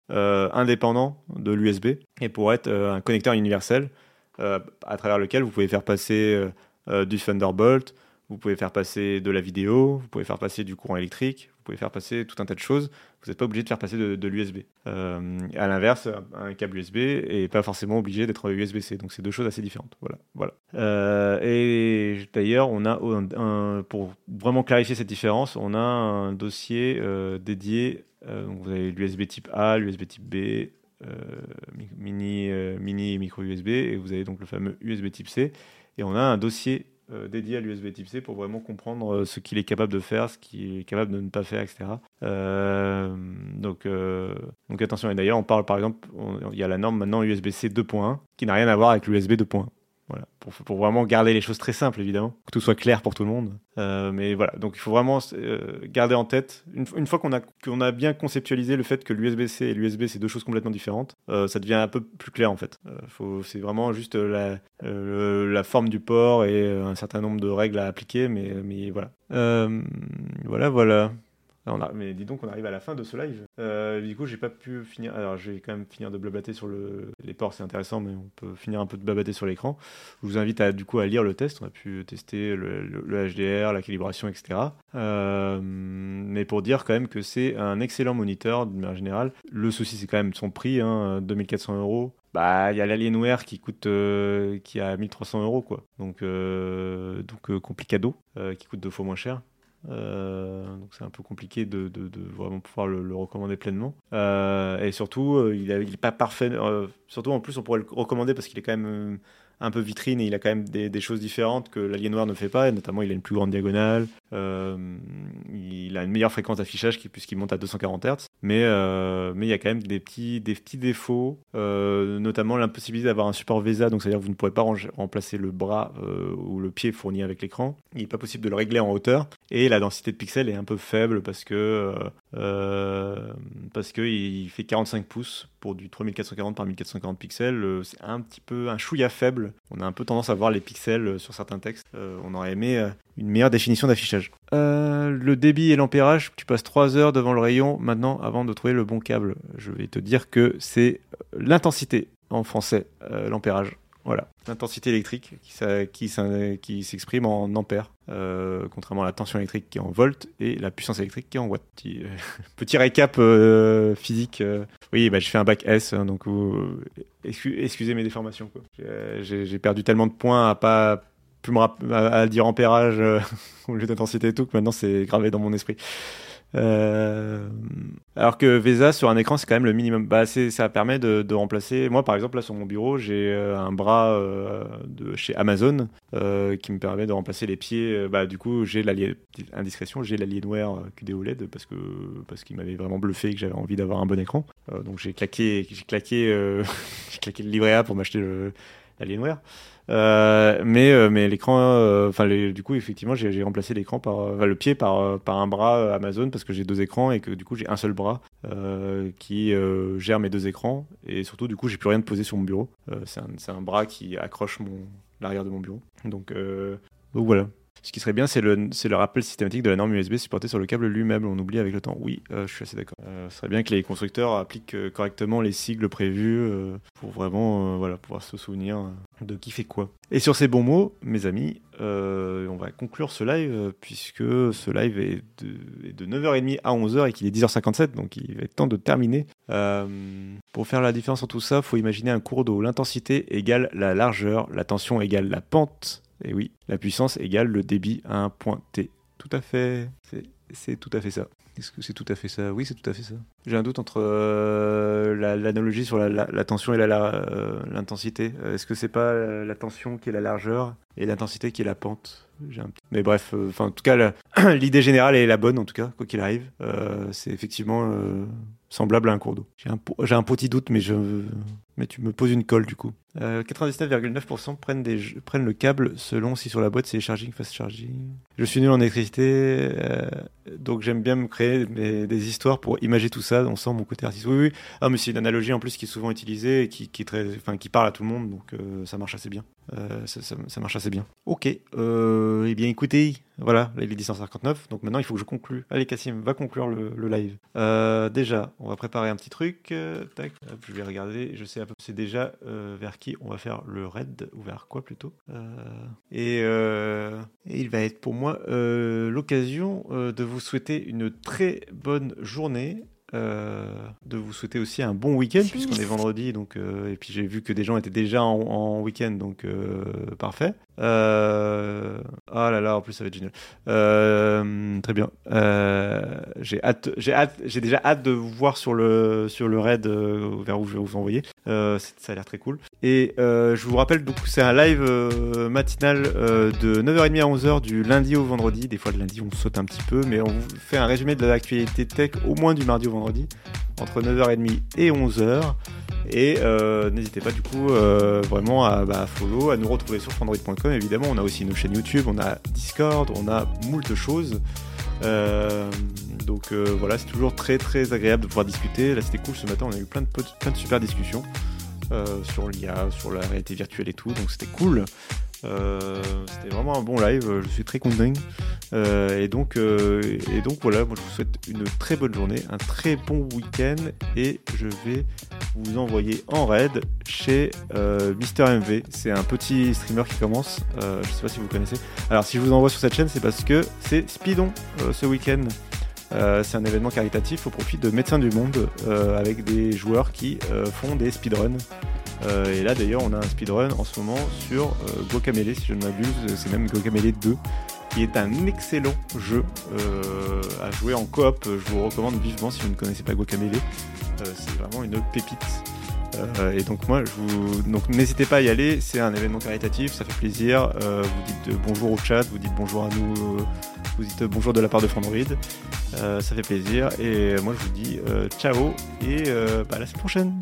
Speaker 2: indépendant de l'USB et pour être un connecteur universel euh, à travers lequel vous pouvez faire passer euh, euh, du Thunderbolt, vous pouvez faire passer de la vidéo, vous pouvez faire passer du courant électrique, vous pouvez faire passer tout un tas de choses. Vous n'êtes pas obligé de faire passer de, l'USB. à l'inverse, un câble USB n'est pas forcément obligé d'être USB-C. Donc c'est deux choses assez différentes. Voilà. voilà. et d'ailleurs, on a pour vraiment clarifier cette différence, on a un dossier dédié. donc vous avez l'USB type A, l'USB type B, euh, mini, euh, mini et micro USB, et vous avez donc le fameux USB type C. Et on a un dossier euh, dédié à l'USB type C pour vraiment comprendre ce qu'il est capable de faire, ce qu'il est capable de ne pas faire, etc. donc, donc attention, et d'ailleurs on parle par exemple, il y a la norme maintenant USB-C 2.1 qui n'a rien à voir avec l'USB 2.1. Voilà, pour, pour, vraiment garder les choses très simples, évidemment, que tout soit clair pour tout le monde. Euh, mais voilà, donc il faut vraiment euh, garder en tête, une, une fois qu'on a, qu'on a bien conceptualisé le fait que l'USB-C et l'USB, c'est deux choses complètement différentes, euh, ça devient un peu plus clair en fait. c'est vraiment juste la, la forme du port et un certain nombre de règles à appliquer, mais, mais voilà. voilà, voilà mais dis donc, on arrive à la fin de ce live. Euh, du coup, j'ai pas pu finir. Alors, je vais quand même finir de blablater sur le... les ports, c'est intéressant, mais on peut finir un peu de blablater sur l'écran. Je vous invite à, du coup, à lire le test. On a pu tester le, HDR, la calibration, etc. Euh, mais pour dire quand même que c'est un excellent moniteur, d'une manière générale. Le souci, c'est quand même son prix, hein, 2400 euros. Bah, il y a l'Alienware qui coûte, euh, qui a 1300 euros, quoi. Donc, donc complicado, qui coûte deux fois moins cher. Euh, donc c'est un peu compliqué de, vraiment pouvoir le, recommander pleinement. Euh, et surtout, euh, il n'est pas parfait. surtout en plus, on pourrait le recommander parce qu'il est quand même un peu vitrine et il a quand même des, choses différentes que l'Alien Noir ne fait pas. Et notamment, il a une plus grande diagonale, il a une meilleure fréquence d'affichage puisqu'il monte à 240 Hz. Mais, mais il y a quand même des petits, défauts, notamment l'impossibilité d'avoir un support VESA, donc c'est-à-dire que vous ne pourrez pas remplacer le bras ou le pied fourni avec l'écran. Il n'est pas possible de le régler en hauteur. Et la densité de pixels est un peu faible parce que euh, parce que il fait 45 pouces pour du 3440 par 1440 pixels. c'est un petit peu un chouïa faible. On a un peu tendance à voir les pixels sur certains textes. on aurait aimé une meilleure définition d'affichage. le débit et l'ampérage, tu passes 3 heures devant le rayon maintenant avant de trouver le bon câble. Je vais te dire que c'est l'intensité en français, l'ampérage. Voilà, l'intensité électrique qui, s'exprime en ampères, euh, contrairement à la tension électrique qui est en volts et la puissance électrique qui est en watts. Petit, euh, récap euh, physique. Oui, bah, je fais un bac S, hein, donc excusez mes déformations. J'ai perdu tellement de points à pas à, dire ampérage au lieu d'intensité et tout que maintenant c'est gravé dans mon esprit. Euh, alors que VESA sur un écran c'est quand même le minimum. Bah, ça permet de, remplacer. Moi par exemple là sur mon bureau j'ai euh, un bras euh, de chez Amazon qui me permet de remplacer les pieds. Bah du coup j'ai indiscrétion j'ai l'Alienware QD OLED parce que parce qu'il m'avait vraiment bluffé et que j'avais envie d'avoir un bon écran. donc j'ai claqué j'ai claqué claqué le livret A pour m'acheter l'Alienware. Euh, mais euh, mais l'écran, euh, enfin du coup effectivement j'ai remplacé l'écran par le pied par par un bras Amazon parce que j'ai deux écrans et que du coup j'ai un seul bras qui gère mes deux écrans et surtout du coup j'ai plus rien de posé sur mon bureau. c'est un, un bras qui accroche mon l'arrière de mon bureau. Donc donc voilà. Ce qui serait bien, c'est le, rappel systématique de la norme USB supportée sur le câble lui-même. On oublie avec le temps. Oui, euh, je suis assez d'accord. Euh, ce serait bien que les constructeurs appliquent euh, correctement les sigles prévus pour vraiment voilà, pouvoir se souvenir de qui fait quoi. Et sur ces bons mots, mes amis, on va conclure ce live puisque ce live est de, est de 9h30 à 11h et qu'il est 10h57, donc il va être temps de terminer. pour faire la différence entre tout ça, il faut imaginer un cours d'eau. L'intensité égale la largeur, la tension égale la pente et oui, la puissance égale le débit à un point T. Tout à fait. C'est tout à fait ça. Est-ce que c'est tout à fait ça? Oui, c'est tout à fait ça. J'ai un doute entre euh, l'analogie sur la, tension et euh, l'intensité. Euh, est-ce que c'est pas la tension qui est la largeur et l'intensité qui est la pente? Mais bref, enfin en tout cas, l'idée générale est la bonne en tout cas, quoi qu'il arrive. c'est effectivement semblable à un cours d'eau. J'ai un, un, petit doute, mais, je, mais tu me poses une colle du coup. 99,9% prennent, des, prennent le câble selon si sur la boîte c'est charging, fast charging. Je suis nul en électricité, donc j'aime bien me créer des histoires pour imager tout ça. On sent mon côté artiste. Oui, oui. Ah, mais c'est une analogie en plus qui est souvent utilisée et qui, qui, très, qui parle à tout le monde, donc euh, ça marche assez bien. Euh, ça, marche assez bien. Ok. Euh, eh bien, écoutez, voilà, là, il est 1059, donc maintenant il faut que je conclue. Allez, Cassim, va conclure le, live. Euh, déjà, on va préparer un petit truc. tac, je vais regarder. Je sais à peu près déjà vers qui on va faire le raid ou vers quoi plutôt. Et, il va être pour moi l'occasion de vous souhaiter une très bonne journée. Euh, de vous souhaiter aussi un bon week-end puisqu'on est vendredi donc euh, et puis j'ai vu que des gens étaient déjà en, week-end donc euh, parfait. Ah là là, en plus ça va être génial. Très bien. J'ai hâte, j'ai hâte, j'ai déjà hâte de vous voir sur le sur le raid vers où je vais vous envoyer. Ça a l'air très cool. Et je vous rappelle donc c'est un live matinal de 9h30 à 11h du lundi au vendredi. Des fois le lundi on saute un petit peu, mais on vous fait un résumé de l'actualité tech au moins du mardi au vendredi entre 9h30 et 11h. Et euh, n'hésitez pas du coup euh, vraiment à bah, follow, à nous retrouver sur frandroid.com évidemment. On a aussi nos chaînes YouTube, on a Discord, on a moult choses. Euh, donc voilà, c'est toujours très très agréable de pouvoir discuter. Là c'était cool ce matin, on a eu plein de, plein de super discussions sur l'IA, sur la réalité virtuelle et tout, donc c'était cool. Euh, c'était vraiment un bon live, je suis très content. Euh, et, donc, euh, et donc voilà, moi je vous souhaite une très bonne journée, un très bon week-end et je vais vous envoyer en raid chez Mister MV. C'est un petit streamer qui commence, je sais pas si vous connaissez. Alors si je vous envoie sur cette chaîne, c'est parce que c'est Speedon ce week-end. c'est un événement caritatif au profit de Médecins du Monde avec des joueurs qui font des speedruns. Euh, et là d'ailleurs on a un speedrun en ce moment sur euh, Guacamele si je ne m'abuse, c'est même Guacamele 2 qui est un excellent jeu euh, à jouer en coop. Je vous recommande vivement si vous ne connaissez pas Guacamele. c'est vraiment une pépite. et donc moi, je vous... donc n'hésitez pas à y aller. C'est un événement caritatif, ça fait plaisir. vous dites bonjour au chat, vous dites bonjour à nous, vous dites bonjour de la part de Fandroid. ça fait plaisir. Et moi, je vous dis ciao et bah, à la semaine prochaine.